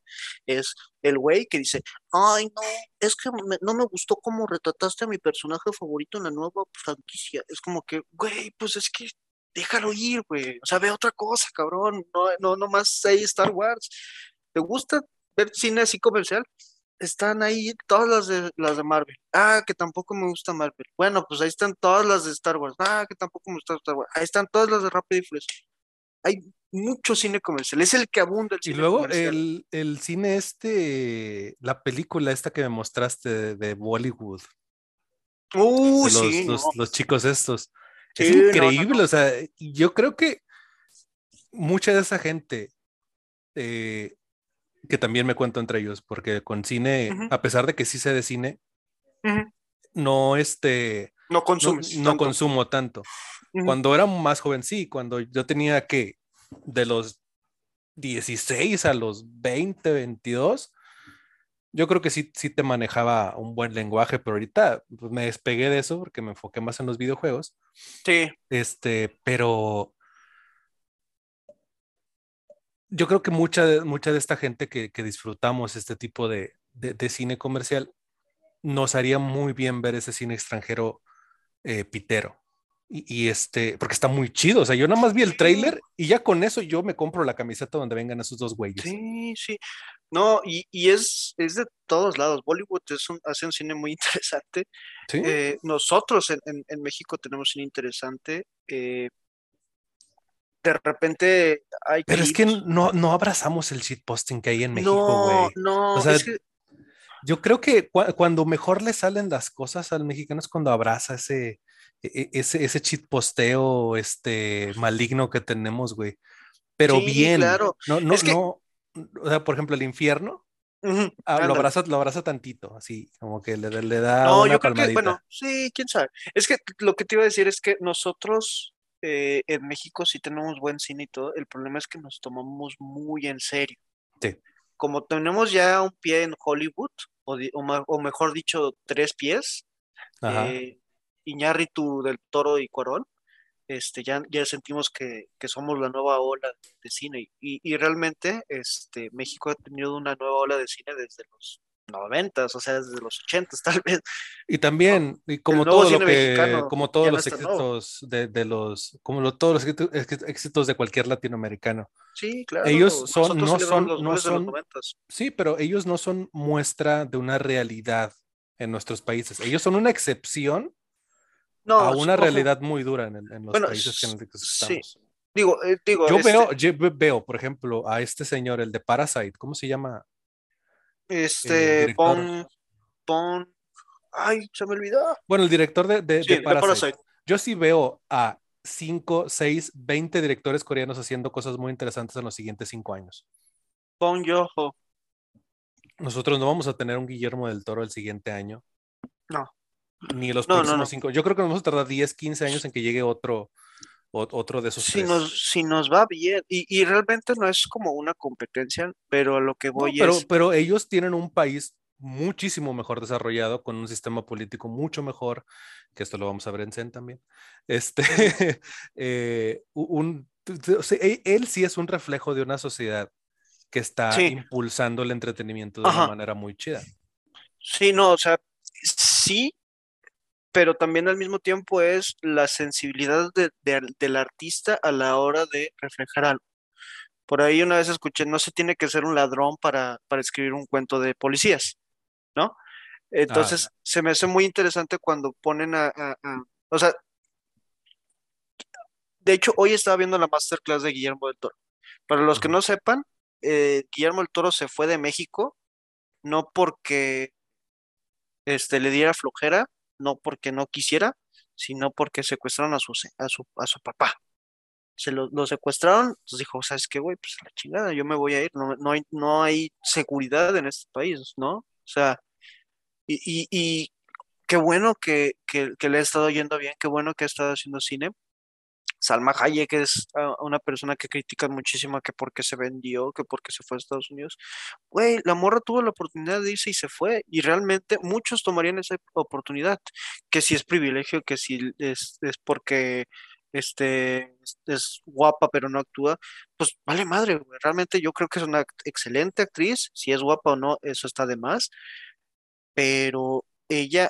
es el güey que dice, ay no, es que no me gustó cómo retrataste a mi personaje favorito en la nueva franquicia. Es como que, güey, pues es que déjalo ir, güey. O sea, ve otra cosa, cabrón. No, no, nomás hay Star Wars. ¿Te gusta ver cine así comercial? Están ahí todas las de, las de Marvel. Ah, que tampoco me gusta Marvel. Bueno, pues ahí están todas las de Star Wars. Ah, que tampoco me gusta Star Wars. Ahí están todas las de Rápido y Furioso. Hay mucho cine comercial, es el que abunda el Y cine luego comercial. el, el cine este, la película esta que me mostraste de, de Bollywood, Uh, de los, sí, los, no. los chicos estos. Es Sí, no, no, increíble, o sea, yo creo que mucha de esa gente, eh, que también me cuento entre ellos, porque con cine, a pesar de que sí sé de cine, no este, No consumes. no tanto. consumo tanto. Cuando era más joven, sí, cuando yo tenía que de los 16 a los 20, 22, yo creo que sí, sí te manejaba un buen lenguaje, pero ahorita pues, me despegué de eso porque me enfoqué más en los videojuegos. Sí, Este, pero yo creo que mucha, de- mucha de esta gente que, que disfrutamos este tipo de, de- de cine comercial, nos haría muy bien ver ese cine extranjero eh, pitero. Y, y este, porque está muy chido. O sea, yo nada más vi el Sí. tráiler y ya con eso yo me compro la camiseta donde vengan esos dos güeyes. sí, sí. No, y, y es, es de todos lados. Bollywood es un, hace un cine muy interesante. ¿Sí? Eh, nosotros en, en- en México tenemos cine interesante. eh, de repente hay Pero es que no, no abrazamos el shitposting que hay en México, No, güey. no, O sea, es que Yo creo que cua- cuando mejor le salen las cosas al mexicano es cuando abraza ese, ese, ese cheat posteo este, maligno que tenemos, güey. Pero Sí, bien, claro. no, no, Es que- no, o sea, por ejemplo, el infierno, ah, lo abraza, lo abraza tantito, así, como que le, le da No, una yo creo que, bueno, sí, quién sabe. Es que lo que te iba a decir es que nosotros eh, en México sí tenemos buen cine y todo. El problema es que nos tomamos muy en serio. Sí. Como tenemos ya un pie en Hollywood, o, o mejor dicho, tres pies, eh, Iñárritu del Toro y Cuarón, este, ya, ya sentimos que, que somos la nueva ola de cine. Y, y realmente este, México ha tenido una nueva ola de cine desde los noventas, o sea, desde los ochentas tal vez. Y también, y como todo lo que, como todos los éxitos de, de los, como lo- todos los éxitos, de cualquier latinoamericano. Sí, claro. Ellos son- no son- los no goles de los son-. Sí, pero ellos no son muestra de una realidad en nuestros países. Ellos son una excepción No, a una realidad muy dura en, los Bueno, países en los que sí, estamos. Digo, eh, digo, Yo este, veo, yo ve- veo, por ejemplo, a este señor, el de Parasite, ¿cómo se llama? eh, este, director. pon, pon, ay, se me olvidó. Bueno, el director de, de- Sí, de de Parasite. Parasite. Yo sí veo a 5, 6, 20 directores coreanos haciendo cosas muy interesantes en los siguientes 5 años. Pon Yoho. Nosotros no vamos a tener un Guillermo del Toro el siguiente año. No. Ni los No, próximos no. 5. Yo creo que nos vamos a tardar 10, 15 años en que llegue otro, o- otro de esos Si tres. nos, si nos va bien, y, y realmente no es como una competencia, pero a lo que voy pero, es, pero ellos tienen un país muchísimo mejor desarrollado, con un sistema político mucho mejor, que esto lo vamos a ver en Zen también. Este, eh, un, sea, él, él sí es un reflejo de una sociedad que está Sí. impulsando el entretenimiento de Ajá. una manera muy chida. sí, no, o sea, sí, pero también al mismo tiempo es la sensibilidad de- de- del artista a la hora de reflejar algo. Por ahí una vez escuché, no se tiene que ser un ladrón para, para escribir un cuento de policías, ¿no? Entonces, se me hace muy interesante cuando ponen a, a- a- o sea, de hecho, hoy estaba viendo la masterclass de Guillermo del Toro. Para los que no sepan, eh, Guillermo del Toro se fue de México, no porque este, le diera flojera, no porque no quisiera, sino porque secuestraron a su, a su, a su papá. Se lo, lo secuestraron, entonces dijo, ¿sabes qué, güey? Pues la chingada, yo me voy a ir, no, no hay, no hay seguridad en este país, ¿no? O sea, y, y, y qué bueno que, que, que le ha estado yendo bien, qué bueno que ha estado haciendo cine. Salma Hayek es ah, una persona que critica muchísimo que por qué se vendió, que por qué se fue a Estados Unidos. Güey, la morra tuvo la oportunidad de irse y se fue. Y realmente muchos tomarían esa oportunidad. Que si es privilegio, que si es, es porque este, es, guapa pero no actúa, pues vale madre, güey. Realmente yo creo que es una excelente actriz. Si es guapa o no, eso está de más. Pero ella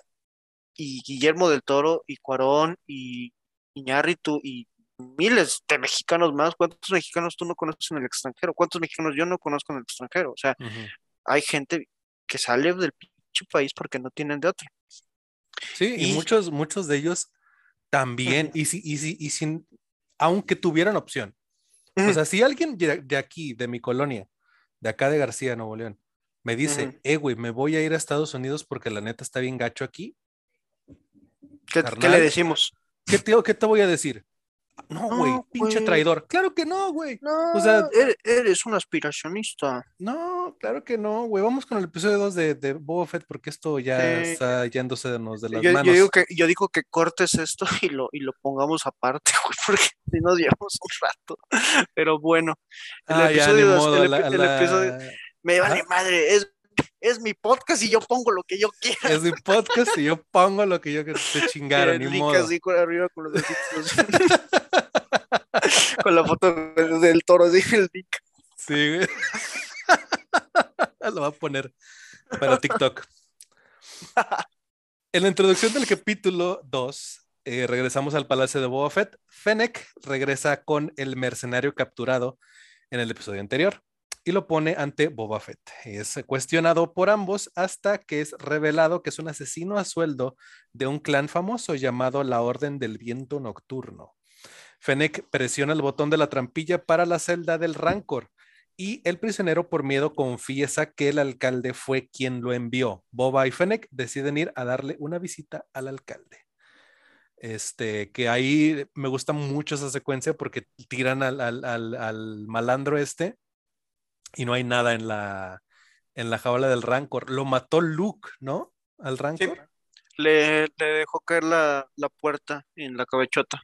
y Guillermo del Toro y Cuarón y Iñárritu y miles de mexicanos más. ¿Cuántos mexicanos tú no conoces en el extranjero? ¿Cuántos mexicanos yo no conozco en el extranjero? O sea, hay gente que sale del pinche país porque no tienen de otro. Sí, y, Y- muchos, muchos de ellos también, y, si, y, si, y sin, aunque tuvieran opción, O sea, si alguien de aquí, de mi colonia, de acá de García, Nuevo León, me dice, eh, güey, me voy a ir a Estados Unidos porque la neta está bien gacho aquí, ¿Qué, qué le decimos? ¿qué te, qué te voy a decir? No, güey, No, pinche traidor. Claro que no, güey. No, O sea- eres, un aspiracionista. No, claro que no, güey. Vamos con el episodio 2 de, de Boba Fett porque esto ya Sí. está yéndose de, nos de las Yo, yo manos. digo que, yo digo que cortes esto y lo, y lo pongamos aparte, güey, porque si nos llevamos un rato. Pero bueno, el Ah, ya, episodio ni dos, modo, el, a la- epi- a el la- episodio, me vale madre, es, es mi podcast y yo pongo lo que yo quiera. Es mi podcast y yo pongo lo que yo que te chingara, el ni modo. así con arriba con los deditos. con la foto del, del toro, así el link. Sí, güey. Lo va a poner para TikTok. En la introducción del capítulo 2, eh, regresamos al palacio de Boba Fett. Fennec regresa con el mercenario capturado en el episodio anterior y lo pone ante Boba Fett. Es cuestionado por ambos hasta que es revelado que es un asesino a sueldo de un clan famoso llamado la Orden del Viento Nocturno. Fennec presiona el botón de la trampilla para la celda del Rancor y el prisionero por miedo confiesa que el alcalde fue quien lo envió. Boba y Fennec deciden ir a darle una visita al alcalde. Este, que ahí me gusta mucho esa secuencia porque tiran al, al- al- al malandro este y no hay nada en la, en la jaula del Rancor. Lo mató Luke, ¿no? Al Rancor. Le, le dejó caer la, la puerta en la cabechota.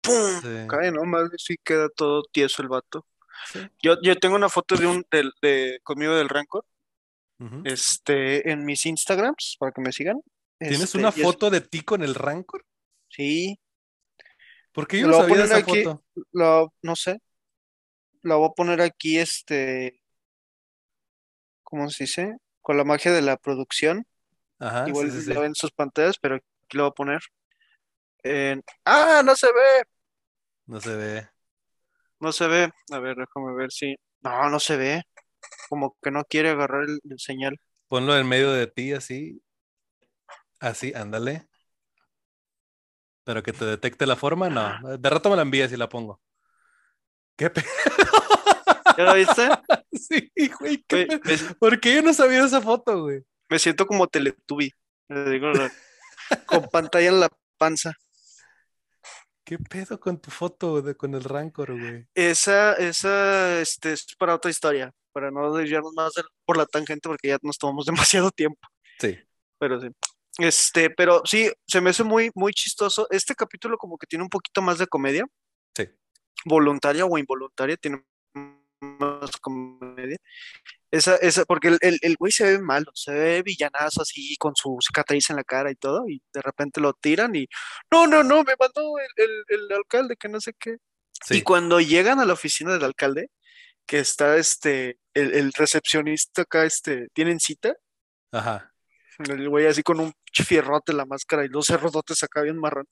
¡Pum! Sí. Cae nomás, sí queda todo tieso el vato. Sí. Yo, yo tengo una foto de un de, conmigo del Rancor, este, en mis Instagrams, para que me sigan. ¿Tienes Este, una es- foto de ti con el Rancor? Sí, Porque yo Lo no sabía de esa aquí. foto. no sé. La voy a poner aquí, este, ¿cómo se dice? Con la magia de la producción. Ajá, Igual sí, sí, lo ven sus pantallas, pero aquí lo voy a poner. En- ¡Ah! No se ve. No se ve. No se ve. A ver, déjame ver si. No, no se ve. Como que no quiere agarrar el, el señal. Ponlo en medio de ti, así. Así, ándale. Pero que te detecte la forma, no. De rato me la envías y la pongo. ¿Qué pe- ¿Ya lo viste? Sí, güey, qué Güey, me, ¿Por qué yo no sabía esa foto, güey? me siento como Teletubby. La- con pantalla en la panza. ¿Qué pedo con tu foto de, con el Rancor, güey? Esa, esa, este, es para otra historia. Para no desviarnos más por la tangente, porque ya nos tomamos demasiado tiempo. Sí. Pero sí. Este, pero sí, se me hace muy, muy chistoso. Este capítulo como que tiene un poquito más de comedia. Voluntaria o involuntaria, tiene más comedia. Esa, esa, porque el, el, el güey se ve malo, se ve villanazo así, con su cicatriz en la cara y todo, y de repente lo tiran y, no, no, no, me mandó el, el, alcalde, que no sé qué. Y cuando llegan a la oficina del alcalde, que está este, el, el recepcionista acá, este, tienen cita, Ajá. el güey así con un fierrote en la máscara y los cerrodotes acá bien marrón.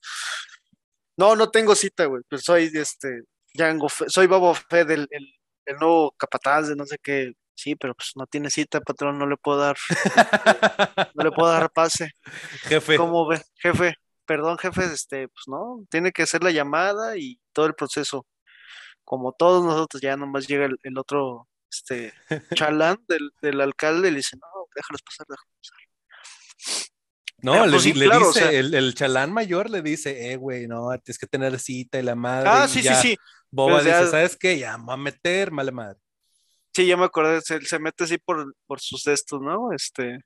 No, no tengo cita, güey, pero soy este, Jango Fe- soy Bobo Fett, el, el, el nuevo capataz de no sé qué. Sí, pero pues no tiene cita, patrón, no le puedo dar, no le puedo dar pase. Jefe. ¿Cómo ve, jefe? Perdón, jefe, este, pues no, tiene que hacer la llamada y todo el proceso. Como todos nosotros, ya nomás llega el, el otro, este, chalán del, del alcalde y le dice, no, déjalos pasar, déjalos pasar. No, Pero, le, pues, sí, le claro, o dice, sea- el, el chalán mayor le dice, eh, güey, no, tienes que tener cita y la madre. Ah, y sí, ya sí, sí, Boba ya- dice, ¿sabes qué? Ya me voy a meter, mala madre. sí, ya me acordé, se, se mete así por, por sus destos, ¿no? Este,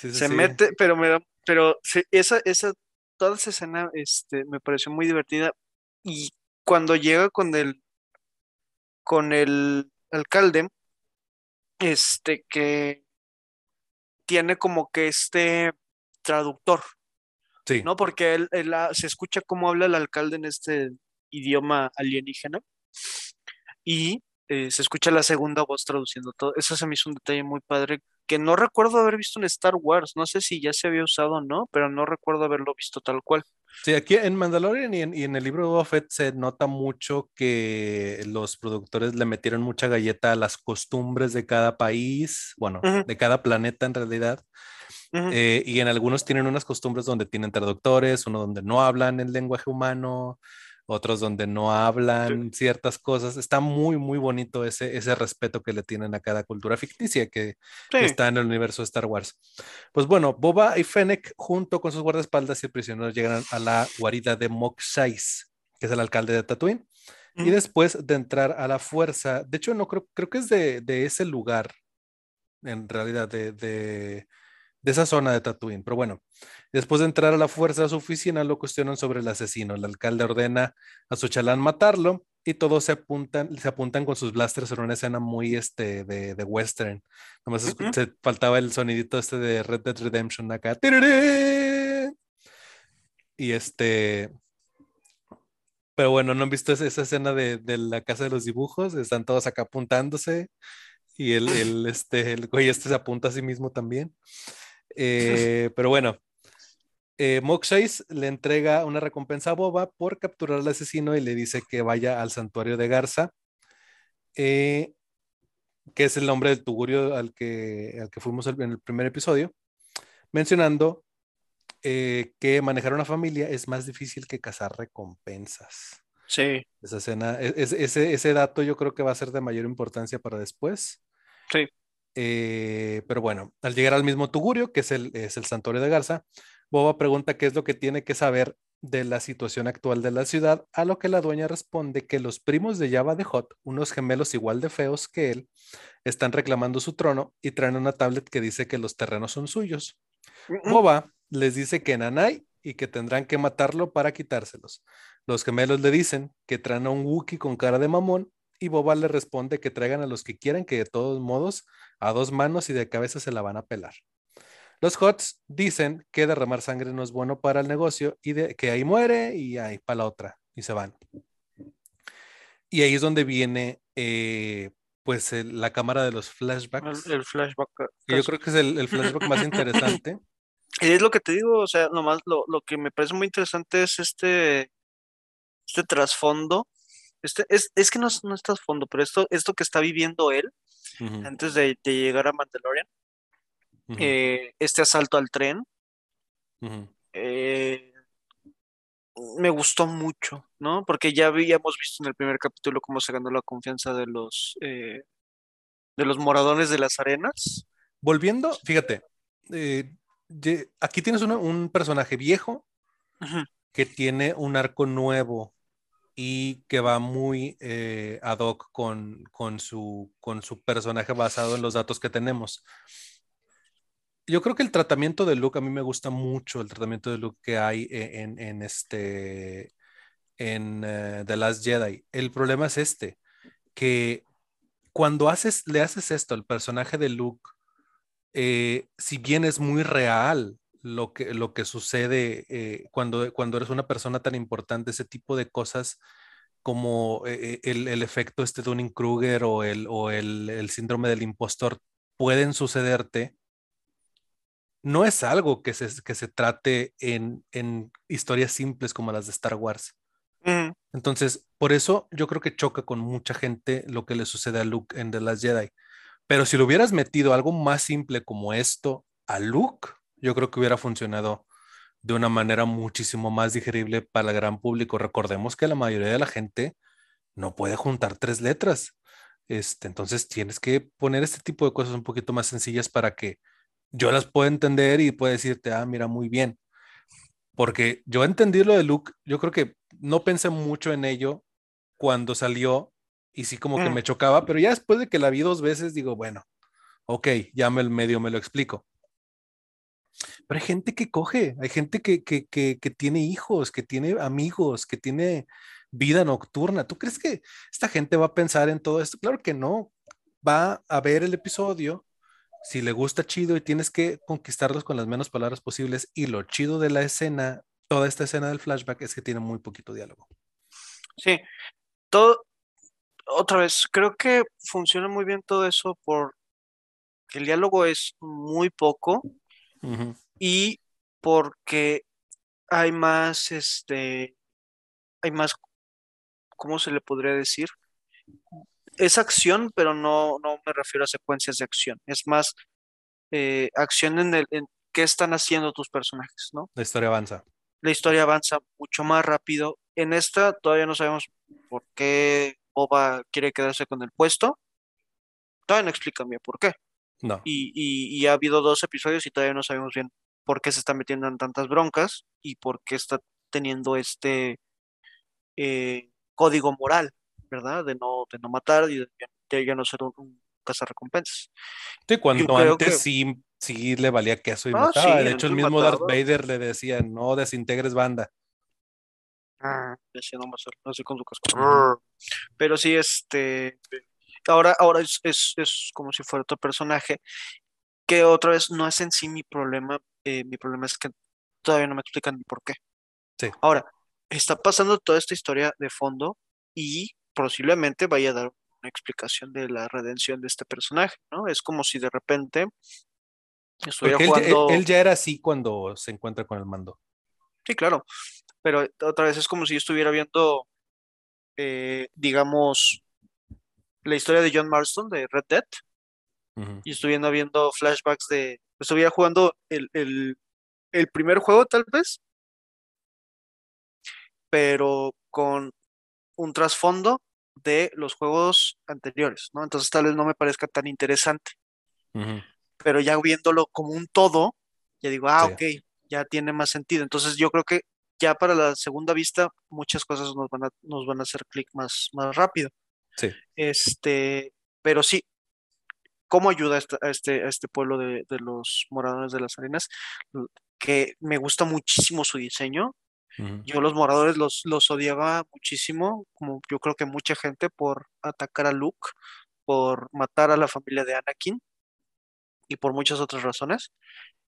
Sí, sí, se sí. mete, pero me da- pero esa, esa, toda esa escena, este, me pareció muy divertida. Y cuando llega con el, con el alcalde, este, que tiene como que este traductor, Sí. ¿no? Porque él, él, ah, se escucha cómo habla el alcalde en este idioma alienígena y eh, se escucha la segunda voz traduciendo todo. Eso se me hizo un detalle muy padre que no recuerdo haber visto en Star Wars. No sé si ya se había usado o no, pero no recuerdo haberlo visto tal cual. Sí, aquí en Mandalorian y en, y en el libro de Boba Fett se nota mucho que los productores le metieron mucha galleta a las costumbres de cada país, bueno, Ujú. de cada planeta en realidad. Ujú. Eh, y en algunos tienen unas costumbres donde tienen traductores, uno donde no hablan el lenguaje humano, otros donde no hablan ciertas cosas. Está muy, muy bonito ese, ese respeto que le tienen a cada cultura ficticia que está en el universo de Star Wars. Pues bueno, Boba y Fennec, junto con sus guardaespaldas y prisioneros, llegan a la guarida de Mok Shais, que es el alcalde de Tatooine. Y después de entrar a la fuerza, de hecho, no creo, creo que es de, de ese lugar, en realidad, de, de de esa zona de Tatooine. Pero bueno, después de entrar a la fuerza a su oficina, lo cuestionan sobre el asesino. El alcalde ordena a su chalán matarlo y todos se apuntan, se apuntan con sus blasters en una escena muy este, de, de western. Nomás se faltaba el sonidito este de Red Dead Redemption acá. Y este... Pero bueno, ¿no han visto esa, escena de, de, la casa de los dibujos? Están todos acá apuntándose y el, el, este, el güey este se apunta a sí mismo también. Eh, pero bueno, eh, le entrega una recompensa a Boba por capturar al asesino y le dice que vaya al santuario de Garza, eh, que es el nombre del tugurio al que, al que fuimos en el primer episodio, mencionando eh, que manejar una familia es más difícil que cazar recompensas. Sí. Esa escena, e, ese, ese dato yo creo que va a ser de mayor importancia para después. Sí. Eh, pero bueno, al llegar al mismo Tugurio, que es el, es el santuario de Garza, Boba pregunta qué es lo que tiene que saber de la situación actual de la ciudad, a lo que la dueña responde que los primos de Java de Hot, unos gemelos igual de feos que él, están reclamando su trono y traen una tablet que dice que los terrenos son suyos. Boba les dice que Nanay y que tendrán que matarlo para quitárselos. Los gemelos le dicen que traen a un Wookiee con cara de mamón y Boba le responde que traigan a los que quieran, que de todos modos a dos manos y de cabeza se la van a pelar. Los Hots dicen que derramar sangre no es bueno para el negocio y de, que ahí muere y ahí para la otra y se van. Y ahí es donde viene eh, pues la cámara de los flashbacks. El, flashback. yo creo que es el, flashback más interesante. Y es lo que te digo, o sea, nomás lo, lo que me parece muy interesante es este, este trasfondo este, es, es que no, no está a fondo, pero esto, esto que está viviendo él antes de, llegar a Mandalorian, eh, este asalto al tren, eh, me gustó mucho, ¿no? Porque ya habíamos visto en el primer capítulo cómo se ganó la confianza de los, eh, de los moradores de las arenas. Volviendo, fíjate, aquí tienes un personaje viejo que tiene un arco nuevo y que va muy eh, ad hoc con, con, su, con su personaje basado en los datos que tenemos. Yo creo que el tratamiento de Luke, a mí me gusta mucho el tratamiento de Luke que hay e, en, en este, en uh, The Last Jedi. El problema es este, que cuando haces, le haces esto al personaje de Luke, eh, si bien es muy real lo que, lo que sucede eh, cuando, cuando eres una persona tan importante, ese tipo de cosas como eh, eh, el, efecto este Dunning-Kruger o, el, o el, síndrome del impostor pueden sucederte, no es algo que se, que se trate en, historias simples como las de Star Wars. Entonces, por eso yo creo que choca con mucha gente lo que le sucede a Luke en The Last Jedi. Pero si lo hubieras metido algo más simple como esto a Luke, yo creo que hubiera funcionado de una manera muchísimo más digerible para el gran público. Recordemos que la mayoría de la gente no puede juntar tres letras. Este, entonces tienes que poner este tipo de cosas un poquito más sencillas para que yo las pueda entender y pueda decirte, ah, mira, muy bien. Porque yo entendí lo de Luke, yo creo que no pensé mucho en ello cuando salió y sí como que mm. me chocaba, pero ya después de que la vi dos veces digo, bueno, ok, ya me medio me lo explico. Pero hay gente que coge, hay gente que, que, que, que, tiene hijos, que tiene amigos, que tiene vida nocturna. ¿Tú crees que esta gente va a pensar en todo esto? Claro que no. Va a ver el episodio, si le gusta chido y tienes que conquistarlos con las menos palabras posibles. Y lo chido de la escena, toda esta escena del flashback es que tiene muy poquito diálogo. Sí, todo, otra vez, creo que funciona muy bien todo eso por el diálogo es muy poco y porque hay más, este, hay más, ¿cómo se le podría decir? Es acción, pero no, no me refiero a secuencias de acción. Es más eh, acción en el en qué están haciendo tus personajes, ¿no? La historia avanza. La historia avanza mucho más rápido en esta todavía no sabemos por qué Boba quiere quedarse con el puesto. Todavía no explican bien por qué. No. Y, y- y ha habido dos episodios y todavía no sabemos bien por qué se está metiendo en tantas broncas y por qué está teniendo este eh, código moral, ¿verdad? De no, de no matar y de, de ya no ser un, un cazarrecompensas. Sí, cuando antes que- sí, sí le valía queso y Ah, mataba. sí, de hecho, el mismo Darth. Vader le decía, no desintegres banda. Decía nomás así con su casco. Pero sí, este, ahora, ahora es, es, es como si fuera otro personaje, que otra vez no es en sí mi problema, eh, mi problema es que todavía no me explican ni por qué. Sí. Ahora, está pasando toda esta historia de fondo y posiblemente vaya a dar una explicación de la redención de este personaje, ¿no? Es como si de repente estuviera él, jugando... él ya era así cuando se encuentra con el mando. Sí, claro, pero otra vez es como si yo estuviera viendo, eh, digamos, la historia de John Marston de Red Dead y estuviera viendo flashbacks de, estuviera jugando el, el, el primer juego tal vez, pero con un trasfondo de los juegos anteriores, ¿no? Entonces tal vez no me parezca tan interesante, pero ya viéndolo como un todo, ya digo, ah, Sí. ok, ya tiene más sentido. Entonces yo creo que ya para la segunda vista muchas cosas nos van a, nos van a hacer clic más, más rápido. Sí. Este, pero sí, ¿cómo ayuda a este, a este, a este pueblo de, de los moradores de las arenas? Que me gusta muchísimo su diseño. Yo los moradores los, los odiaba muchísimo, como yo creo que mucha gente, por atacar a Luke, por matar a la familia de Anakin y por muchas otras razones.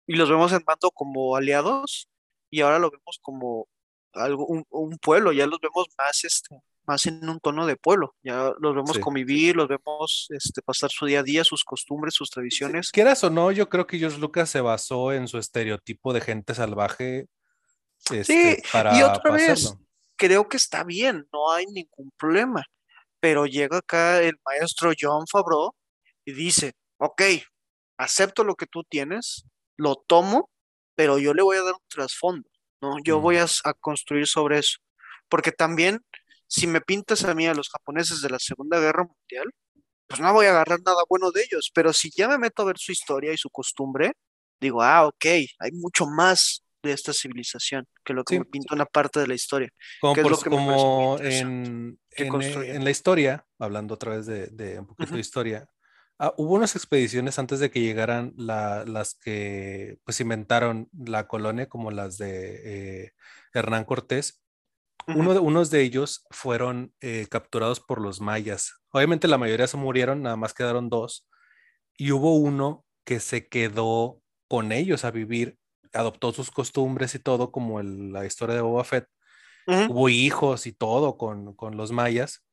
Y los vemos en mando como aliados y ahora lo vemos como algo, un, un pueblo, ya los vemos más, este, más en un tono de pueblo, ya los vemos Sí. convivir, los vemos este, pasar su día a día, sus costumbres, sus tradiciones. Quieras o no, yo creo que George Lucas se basó en su estereotipo de gente salvaje este, Sí, para, y otra para vez, creo que está bien, no hay ningún problema. Pero llega acá el maestro John Favreau y dice, ok, acepto lo que tú tienes, lo tomo, pero yo le voy a dar un trasfondo, ¿no? Yo voy Ujú. a, a construir sobre eso. Porque también, si me pintas a mí a los japoneses de la Segunda Guerra Mundial, pues no voy a agarrar nada bueno de ellos. Pero si ya me meto a ver su historia y su costumbre, digo, ah, ok, hay mucho más de esta civilización que lo que Sí. me pinta una parte de la historia. Como, que es por- lo que como en, eh, en la historia, hablando otra vez de, de un poquito de historia, ah, hubo unas expediciones antes de que llegaran la- las que pues inventaron la colonia, como las de eh, Hernán Cortés. Uno de, unos de ellos fueron eh, capturados por los mayas. Obviamente la mayoría se murieron, nada más quedaron dos. Y hubo uno que se quedó con ellos a vivir, adoptó sus costumbres y todo, como el- la historia de Boba Fett Ujú. hubo hijos y todo con, con los mayas.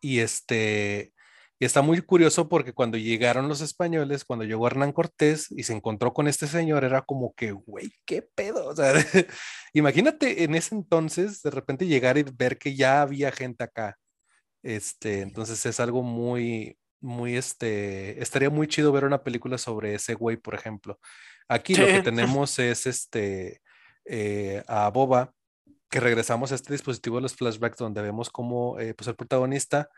Y este, y está muy curioso porque cuando llegaron los españoles, cuando llegó Hernán Cortés y se encontró con este señor, era como que, güey, qué pedo. O sea, imagínate en ese entonces de repente llegar y ver que ya había gente acá. Este, entonces es algo muy, muy, este, estaría muy chido ver una película sobre ese güey, por ejemplo. Aquí lo que tenemos es este, eh, a Boba, que regresamos a este dispositivo de los flashbacks donde vemos cómo eh, pues el protagonista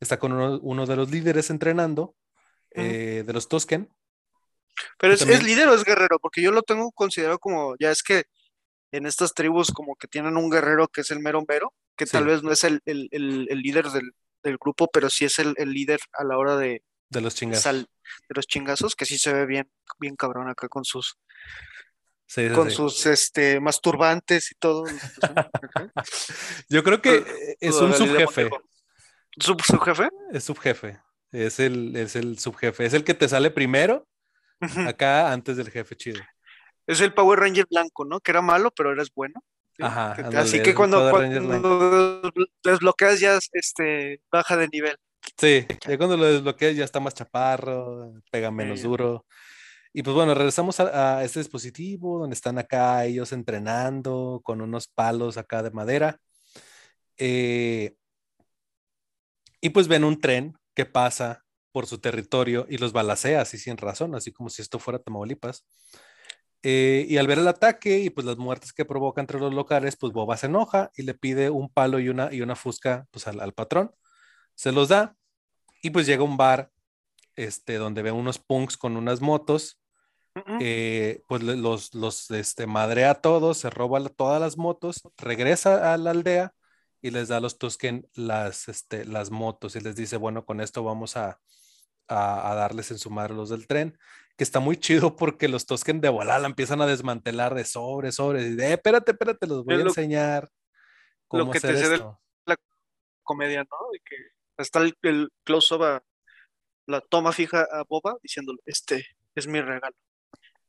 está con uno, uno de los líderes entrenando, eh, de los Tosken. Pero es, es líder o es guerrero, porque yo lo tengo considerado como, ya es que en estas tribus como que tienen un guerrero que es el mero mero, que tal vez no es el, el- el- el líder del, del grupo, pero sí es el, el líder a la hora de, de los chingas. sal- de los chingazos, que sí se ve bien, bien cabrón acá con sus, Sí, sí, con sus este masturbantes y todo. Yo creo que es un subjefe, Montejo. ¿Su, su jefe? es subjefe, es el, es el subjefe, es el que te sale primero acá antes del jefe chido. Es el Power Ranger blanco, ¿no? Que era malo, pero eres bueno. ¿sí? Ajá, así que cuando, cuando desbloqueas ya este, baja de nivel. Sí, ya cuando lo desbloqueas ya está más chaparro, pega menos Sí. duro. Y pues bueno, regresamos a, a este dispositivo donde están acá ellos entrenando con unos palos acá de madera. Eh, y pues ven un tren que pasa por su territorio y los balacea así sin razón, así como si esto fuera Tamaulipas. Eh, y al ver el ataque y pues las muertes que provoca entre los locales, pues Boba se enoja y le pide un palo y una, y una fusca pues al, al patrón. Se los da y pues llega a un bar este, donde ve unos punks con unas motos. Eh, pues los, los este, madrea a todos, se roba todas las motos, regresa a la aldea y les da a los Tusken las, este, las motos y les dice, bueno, con esto vamos a, a, a darles en su madre los del tren, que está muy chido porque los Tusken de volada la empiezan a desmantelar de sobre, sobre, y de, "Eh, espérate, espérate, los voy Es a lo- enseñar cómo que te hacer del- esto. comedia, ¿no? De que está el, el close-up a la toma fija a Boba diciéndole, este es mi regalo.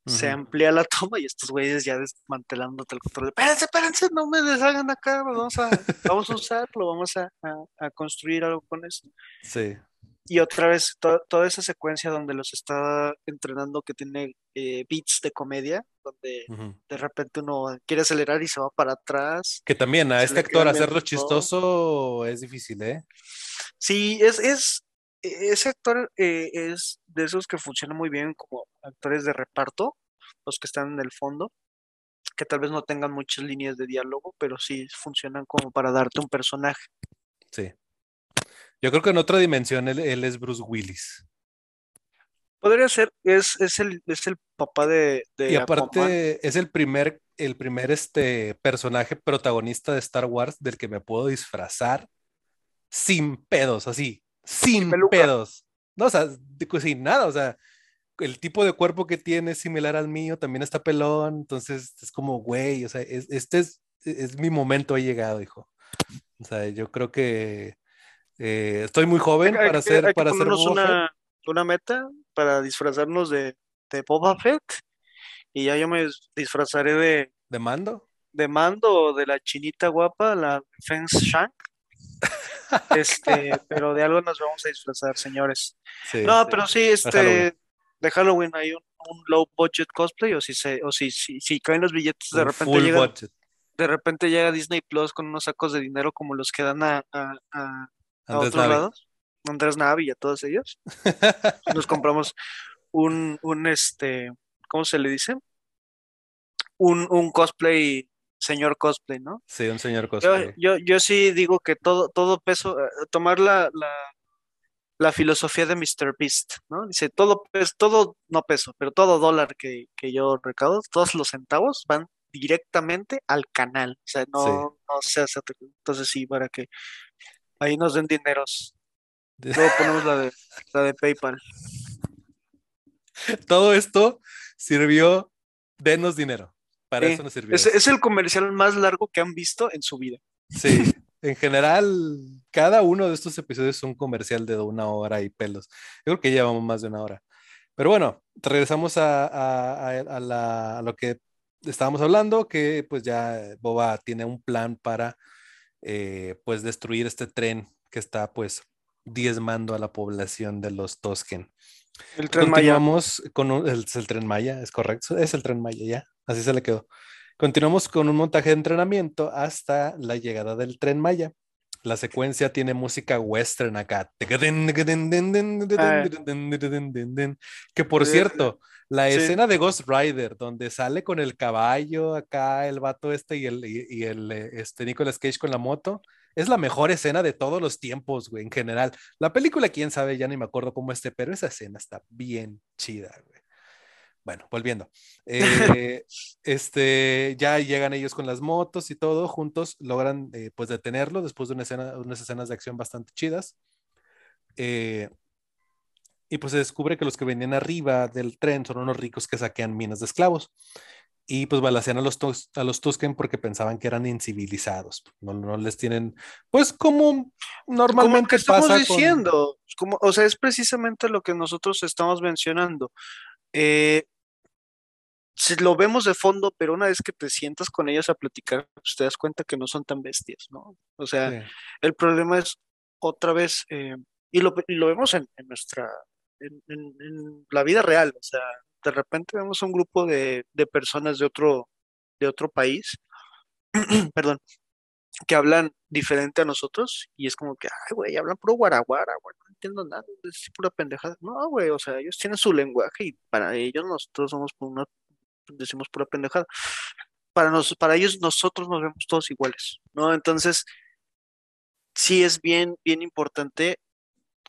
Se amplía la toma y estos güeyes ya desmantelándote el control. Espérense, espérense, no me deshagan acá, vamos a, vamos a usarlo, vamos a, a- a construir algo con eso. Sí, Y otra vez, to- toda esa secuencia donde los está entrenando que tiene eh, beats de comedia, donde de repente uno quiere acelerar y se va para atrás. Que también a este actor hacerlo chistoso es difícil, ¿eh? Sí, es, es, e- ese actor eh, es de esos que funcionan muy bien como actores de reparto, los que están en el fondo, que tal vez no tengan muchas líneas de diálogo, pero sí funcionan como para darte un personaje. Sí. Yo creo que en otra dimensión él, él es Bruce Willis. Podría ser, es, es el, es el papá de, de Y Aquaman. aparte es el primer, el primer este, personaje protagonista de Star Wars del que me puedo disfrazar sin pedos, así, sin pedos. No, o sea, sin nada, o sea, el tipo de cuerpo que tiene es similar al mío, también está pelón, entonces es como, güey, o sea, es- este es, es mi momento, ha llegado, hijo. O sea, yo creo que eh, estoy muy joven Hay para que- ser, hay que para ser ponernos Boba Fett. una, meta para disfrazarnos de, de Boba Fett y ya yo me disfrazaré de, de mando. de Mando de la chinita guapa, la Feng Shang. Este, pero de algo nos vamos a disfrazar, señores. Sí, No, sí. pero sí, Halloween. este, de Halloween hay un, un low budget cosplay, o si se, o si, si, si caen los billetes, de Un repente llega, budget. de repente llega Disney Plus con unos sacos de dinero como los que dan a, a, a, a otros Navi. lados, Andrés Navi y a todos ellos. Nos compramos un, un este, ¿cómo se le dice? Un, un cosplay, señor cosplay, ¿no? Sí, un señor cosplay. yo, yo sí digo que todo, todo peso, eh, tomar la, la, la filosofía de Mr. Beast, ¿no? Dice, todo peso, todo, no peso, pero todo dólar que, que yo recaudo, todos los centavos van directamente al canal. O sea, no, Sí. no se hace. Entonces sí, para que ahí nos den dineros. Luego ponemos la de, la de PayPal. Todo esto sirvió, denos dinero. Para Sí, eso nos sirvió. Es, el comercial más largo que han visto en su vida. Sí, en general, cada uno de estos episodios es un comercial de una hora y pelos. Yo creo que llevamos más de una hora. Pero bueno, regresamos a, a- a- a la- a lo que estábamos hablando, que pues ya Boba tiene un plan para eh, pues destruir este tren que está pues diezmando a la población de los Tosken. El tren Maya. Continuamos con un- el, el tren Maya, es correcto, es el tren Maya, ya, así se le quedó. Continuamos con un montaje de entrenamiento hasta la llegada del tren Maya. La secuencia tiene música western acá. Que por cierto, la sí. escena de Ghost Rider, donde sale con el caballo acá, el vato este y el, y, y el eh, este Nicolas Cage con la moto, es la mejor escena de todos los tiempos, güey, en general. La película, quién sabe, ya ni me acuerdo cómo esté, pero esa escena está bien chida, güey. Bueno, volviendo. Eh, este, ya llegan ellos con las motos y todo, juntos logran eh, pues detenerlo después de una escena, unas escenas de acción bastante chidas. Eh, y pues se descubre que los que venían arriba del tren son unos ricos que saquean minas de esclavos. Y pues balacean a los, tus- a los Tusken porque pensaban que eran incivilizados. No, no les tienen, pues como normalmente que estamos pasa con- diciendo, como, o sea, es precisamente lo que nosotros estamos mencionando. Eh, si lo vemos de fondo, pero una vez que te sientas con ellos a platicar, pues te das cuenta que no son tan bestias, ¿no? O sea, Sí. el problema es otra vez, eh, y, lo, y lo vemos en, en nuestra, en, en- en la vida real, o sea, de repente vemos un grupo de, de personas de otro, de otro país, perdón, que hablan diferente a nosotros y es como que, ay, güey, hablan puro guaraguara, güey, no entiendo nada, es pura pendejada. No, güey, o sea, ellos tienen su lenguaje y para ellos nosotros somos una decimos pura pendejada. Para, nos, para ellos, nosotros nos vemos todos iguales, ¿no? Entonces, sí es bien, bien importante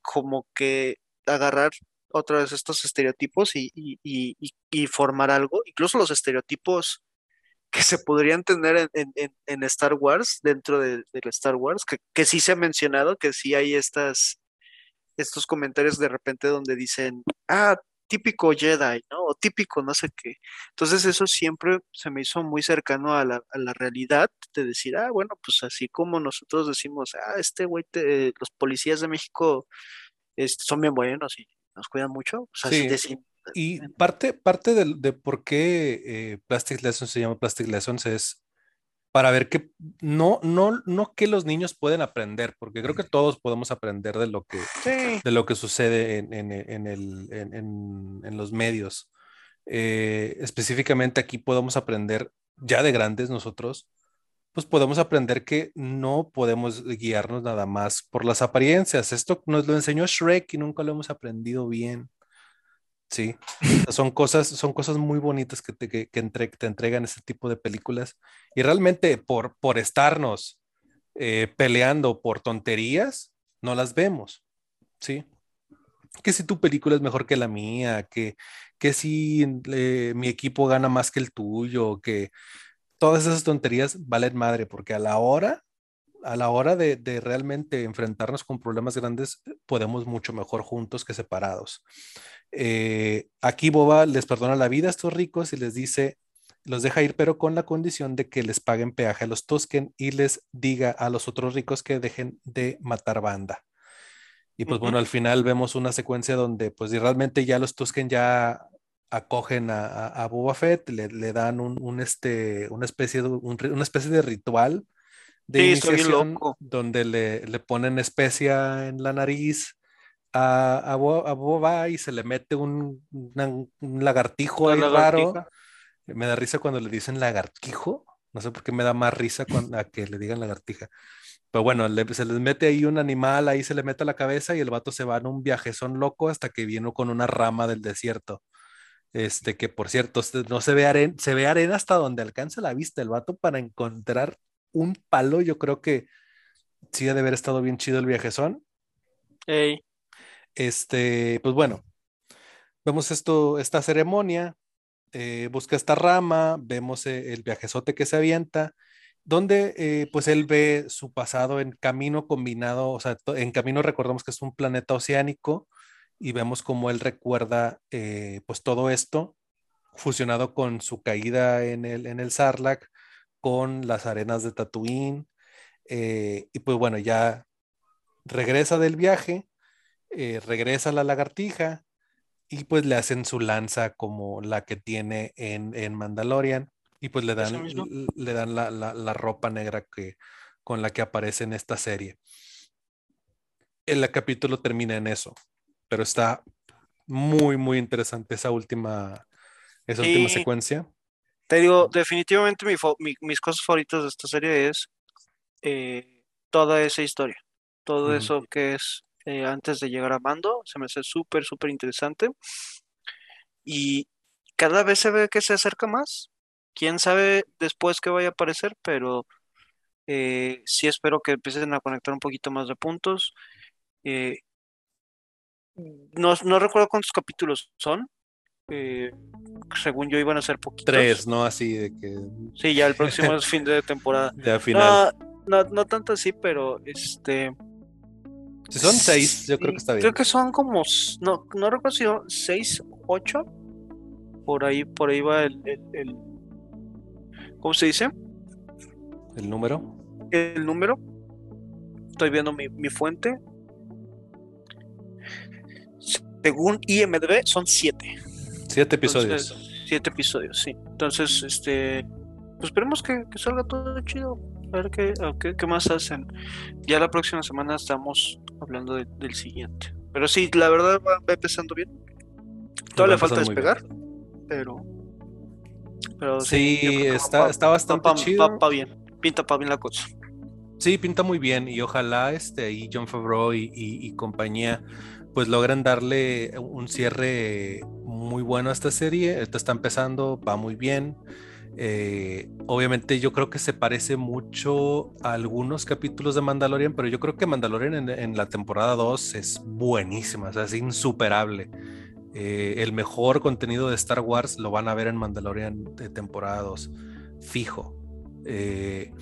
como que agarrar otra vez estos estereotipos y, y, formar algo, incluso los estereotipos que se podrían tener en, Star Wars, dentro de, Star Wars, que, que, sí se ha mencionado, que sí hay estas, estos comentarios de repente donde dicen, ah, típico Jedi, ¿no? O típico no sé qué. Entonces eso siempre se me hizo muy cercano a la, a la realidad de decir, ah, bueno, pues así como nosotros decimos, ah, este güey, los policías de México este, son bien buenos y nos cuidan mucho, pues así sí. Y parte, parte de, de por qué eh, Plastic Lessons se llama Plastic Lessons es para ver que no, no, no que los niños pueden aprender, porque creo que todos podemos aprender de lo que, de lo que sucede en, en, en, el, en los medios. Eh, específicamente aquí podemos aprender ya de grandes nosotros, pues podemos aprender que no podemos guiarnos nada más por las apariencias. Esto nos lo enseñó Shrek y nunca lo hemos aprendido bien. Sí, son cosas, son cosas muy bonitas que te, que, te entregan ese tipo de películas. Y realmente por, por estarnos eh, peleando por tonterías, no las vemos. Sí. Que si tu película es mejor que la mía, que, que si eh, mi equipo gana más que el tuyo, que todas esas tonterías valen madre, porque a la hora, a la hora de, de realmente enfrentarnos con problemas grandes, podemos mucho mejor juntos que separados. Eh, aquí Boba les perdona la vida a estos ricos y les dice, los deja ir, pero con la condición de que les paguen peaje a los Tusken y les diga a los otros ricos que dejen de matar banda. Y pues bueno, al final vemos una secuencia donde pues realmente ya los Tusken ya acogen a, a, Boba Fett, le, dan un, este, una, especie de, una especie de ritual de iniciación donde le, le, ponen especia en la nariz, a, Boba y se le mete un, lagartijo ahí raro. Me da risa cuando le dicen lagartijo. No sé por qué me da más risa cuando, a que le digan lagartija. Pero bueno, se les mete ahí un animal, ahí se le mete a la cabeza y el vato se va en un viaje, son loco hasta que vino con una rama del desierto. Este, que por cierto, no se ve arena, se ve arena hasta donde alcanza la vista el vato para encontrar un palo. Yo creo que sí ha de haber estado bien chido el viajezón. Ey. Este, pues bueno, vemos esto, esta ceremonia, eh, busca esta rama, vemos eh, el viajezote que se avienta, donde eh, pues él ve su pasado en camino combinado, o sea, en camino recordamos que es un planeta oceánico y vemos cómo él recuerda pues todo esto fusionado con su caída en el, en el Sarlacc, con las arenas de Tatooine, y pues bueno, ya regresa del viaje eh, regresa la lagartija y pues le hacen su lanza como la que tiene en, en Mandalorian y pues le dan, le dan la, la, ropa negra que, con la que aparece en esta serie. El capítulo termina en eso, pero está muy, muy interesante esa última, esa última secuencia. Te digo, definitivamente mis cosas favoritas de esta serie es eh, toda esa historia, todo eso que es eh, antes de llegar a Mando. Se me hace súper, súper interesante. Y cada vez se ve que se acerca más. Quién sabe después qué vaya a aparecer, pero eh, sí espero que empiecen a conectar un poquito más de puntos. Eh, no, recuerdo cuántos capítulos son. Según yo iban a ser poquitos. Tres, ¿no? Así de que. Sí, ya el próximo es fin de temporada. Ya final. No, no, no tanto así, pero este. Si son seis, yo creo que está bien. Creo que son como, no, no recuerdo si son seis, ocho. Por ahí, por ahí va el, el, ¿cómo se dice? ¿El número? El número. Estoy viendo mi, mi fuente. Según IMDB son siete. Siete episodios. siete episodios, sí. Entonces, este, pues esperemos que, que salga todo chido a ver qué, qué, más hacen. Ya la próxima semana estamos hablando del siguiente. Pero sí, la verdad va, empezando bien. Todavía le falta despegar, pero. Pero sí, está, está bastante chido. bien, pinta para bien la cosa. Sí, pinta muy bien y ojalá este ahí John Favreau y, compañía pues logran darle un cierre muy bueno esta serie. Esta está empezando, va muy bien. Eh, obviamente yo creo que se parece mucho a algunos capítulos de Mandalorian, pero yo creo que Mandalorian en, la temporada 2 es buenísima, es insuperable. Eh, el mejor contenido de Star Wars lo van a ver en Mandalorian de temporada 2, fijo. Eh,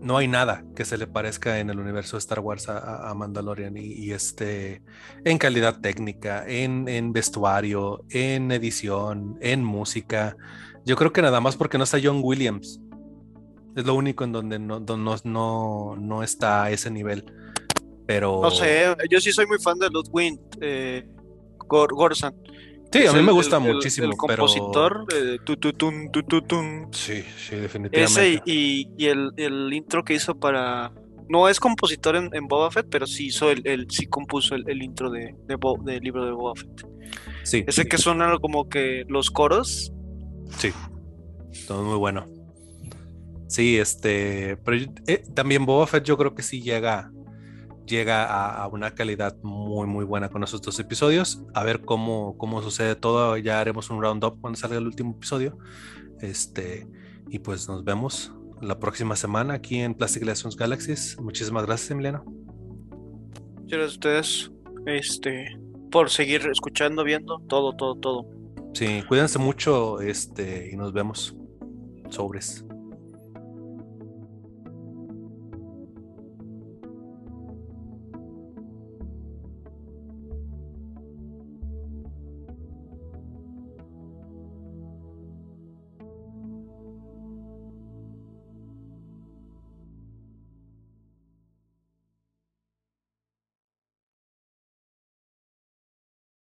no hay nada que se le parezca en el universo de Star Wars a, Mandalorian y, este en calidad técnica, en, vestuario, en edición, en música. Yo creo que nada más porque no está John Williams. Es lo único en donde no, no, no, está a ese nivel. Pero. No sé, yo sí soy muy fan de Ludwig eh, Gorsan. Sí, a mí me gusta muchísimo. El, compositor, pero... tu, Sí, sí, definitivamente. Ese y, y el, el, intro que hizo para. No es compositor en, en Boba Fett, pero sí hizo el, sí compuso el, intro de, de del libro de Boba Fett. Sí. Ese que suena como que los coros. Sí. Todo muy bueno. Sí, este. Pero eh, también Boba Fett yo creo que sí llega llega a, una calidad muy, muy buena con esos dos episodios. A ver cómo, cómo sucede todo. Ya haremos un roundup cuando salga el último episodio. Este, y pues nos vemos la próxima semana aquí en Plastic Legends Galaxies. Muchísimas gracias, Emiliano. Muchas gracias a ustedes este, por seguir escuchando, viendo todo, todo, todo. Sí, cuídense mucho este, y nos vemos. Sobres.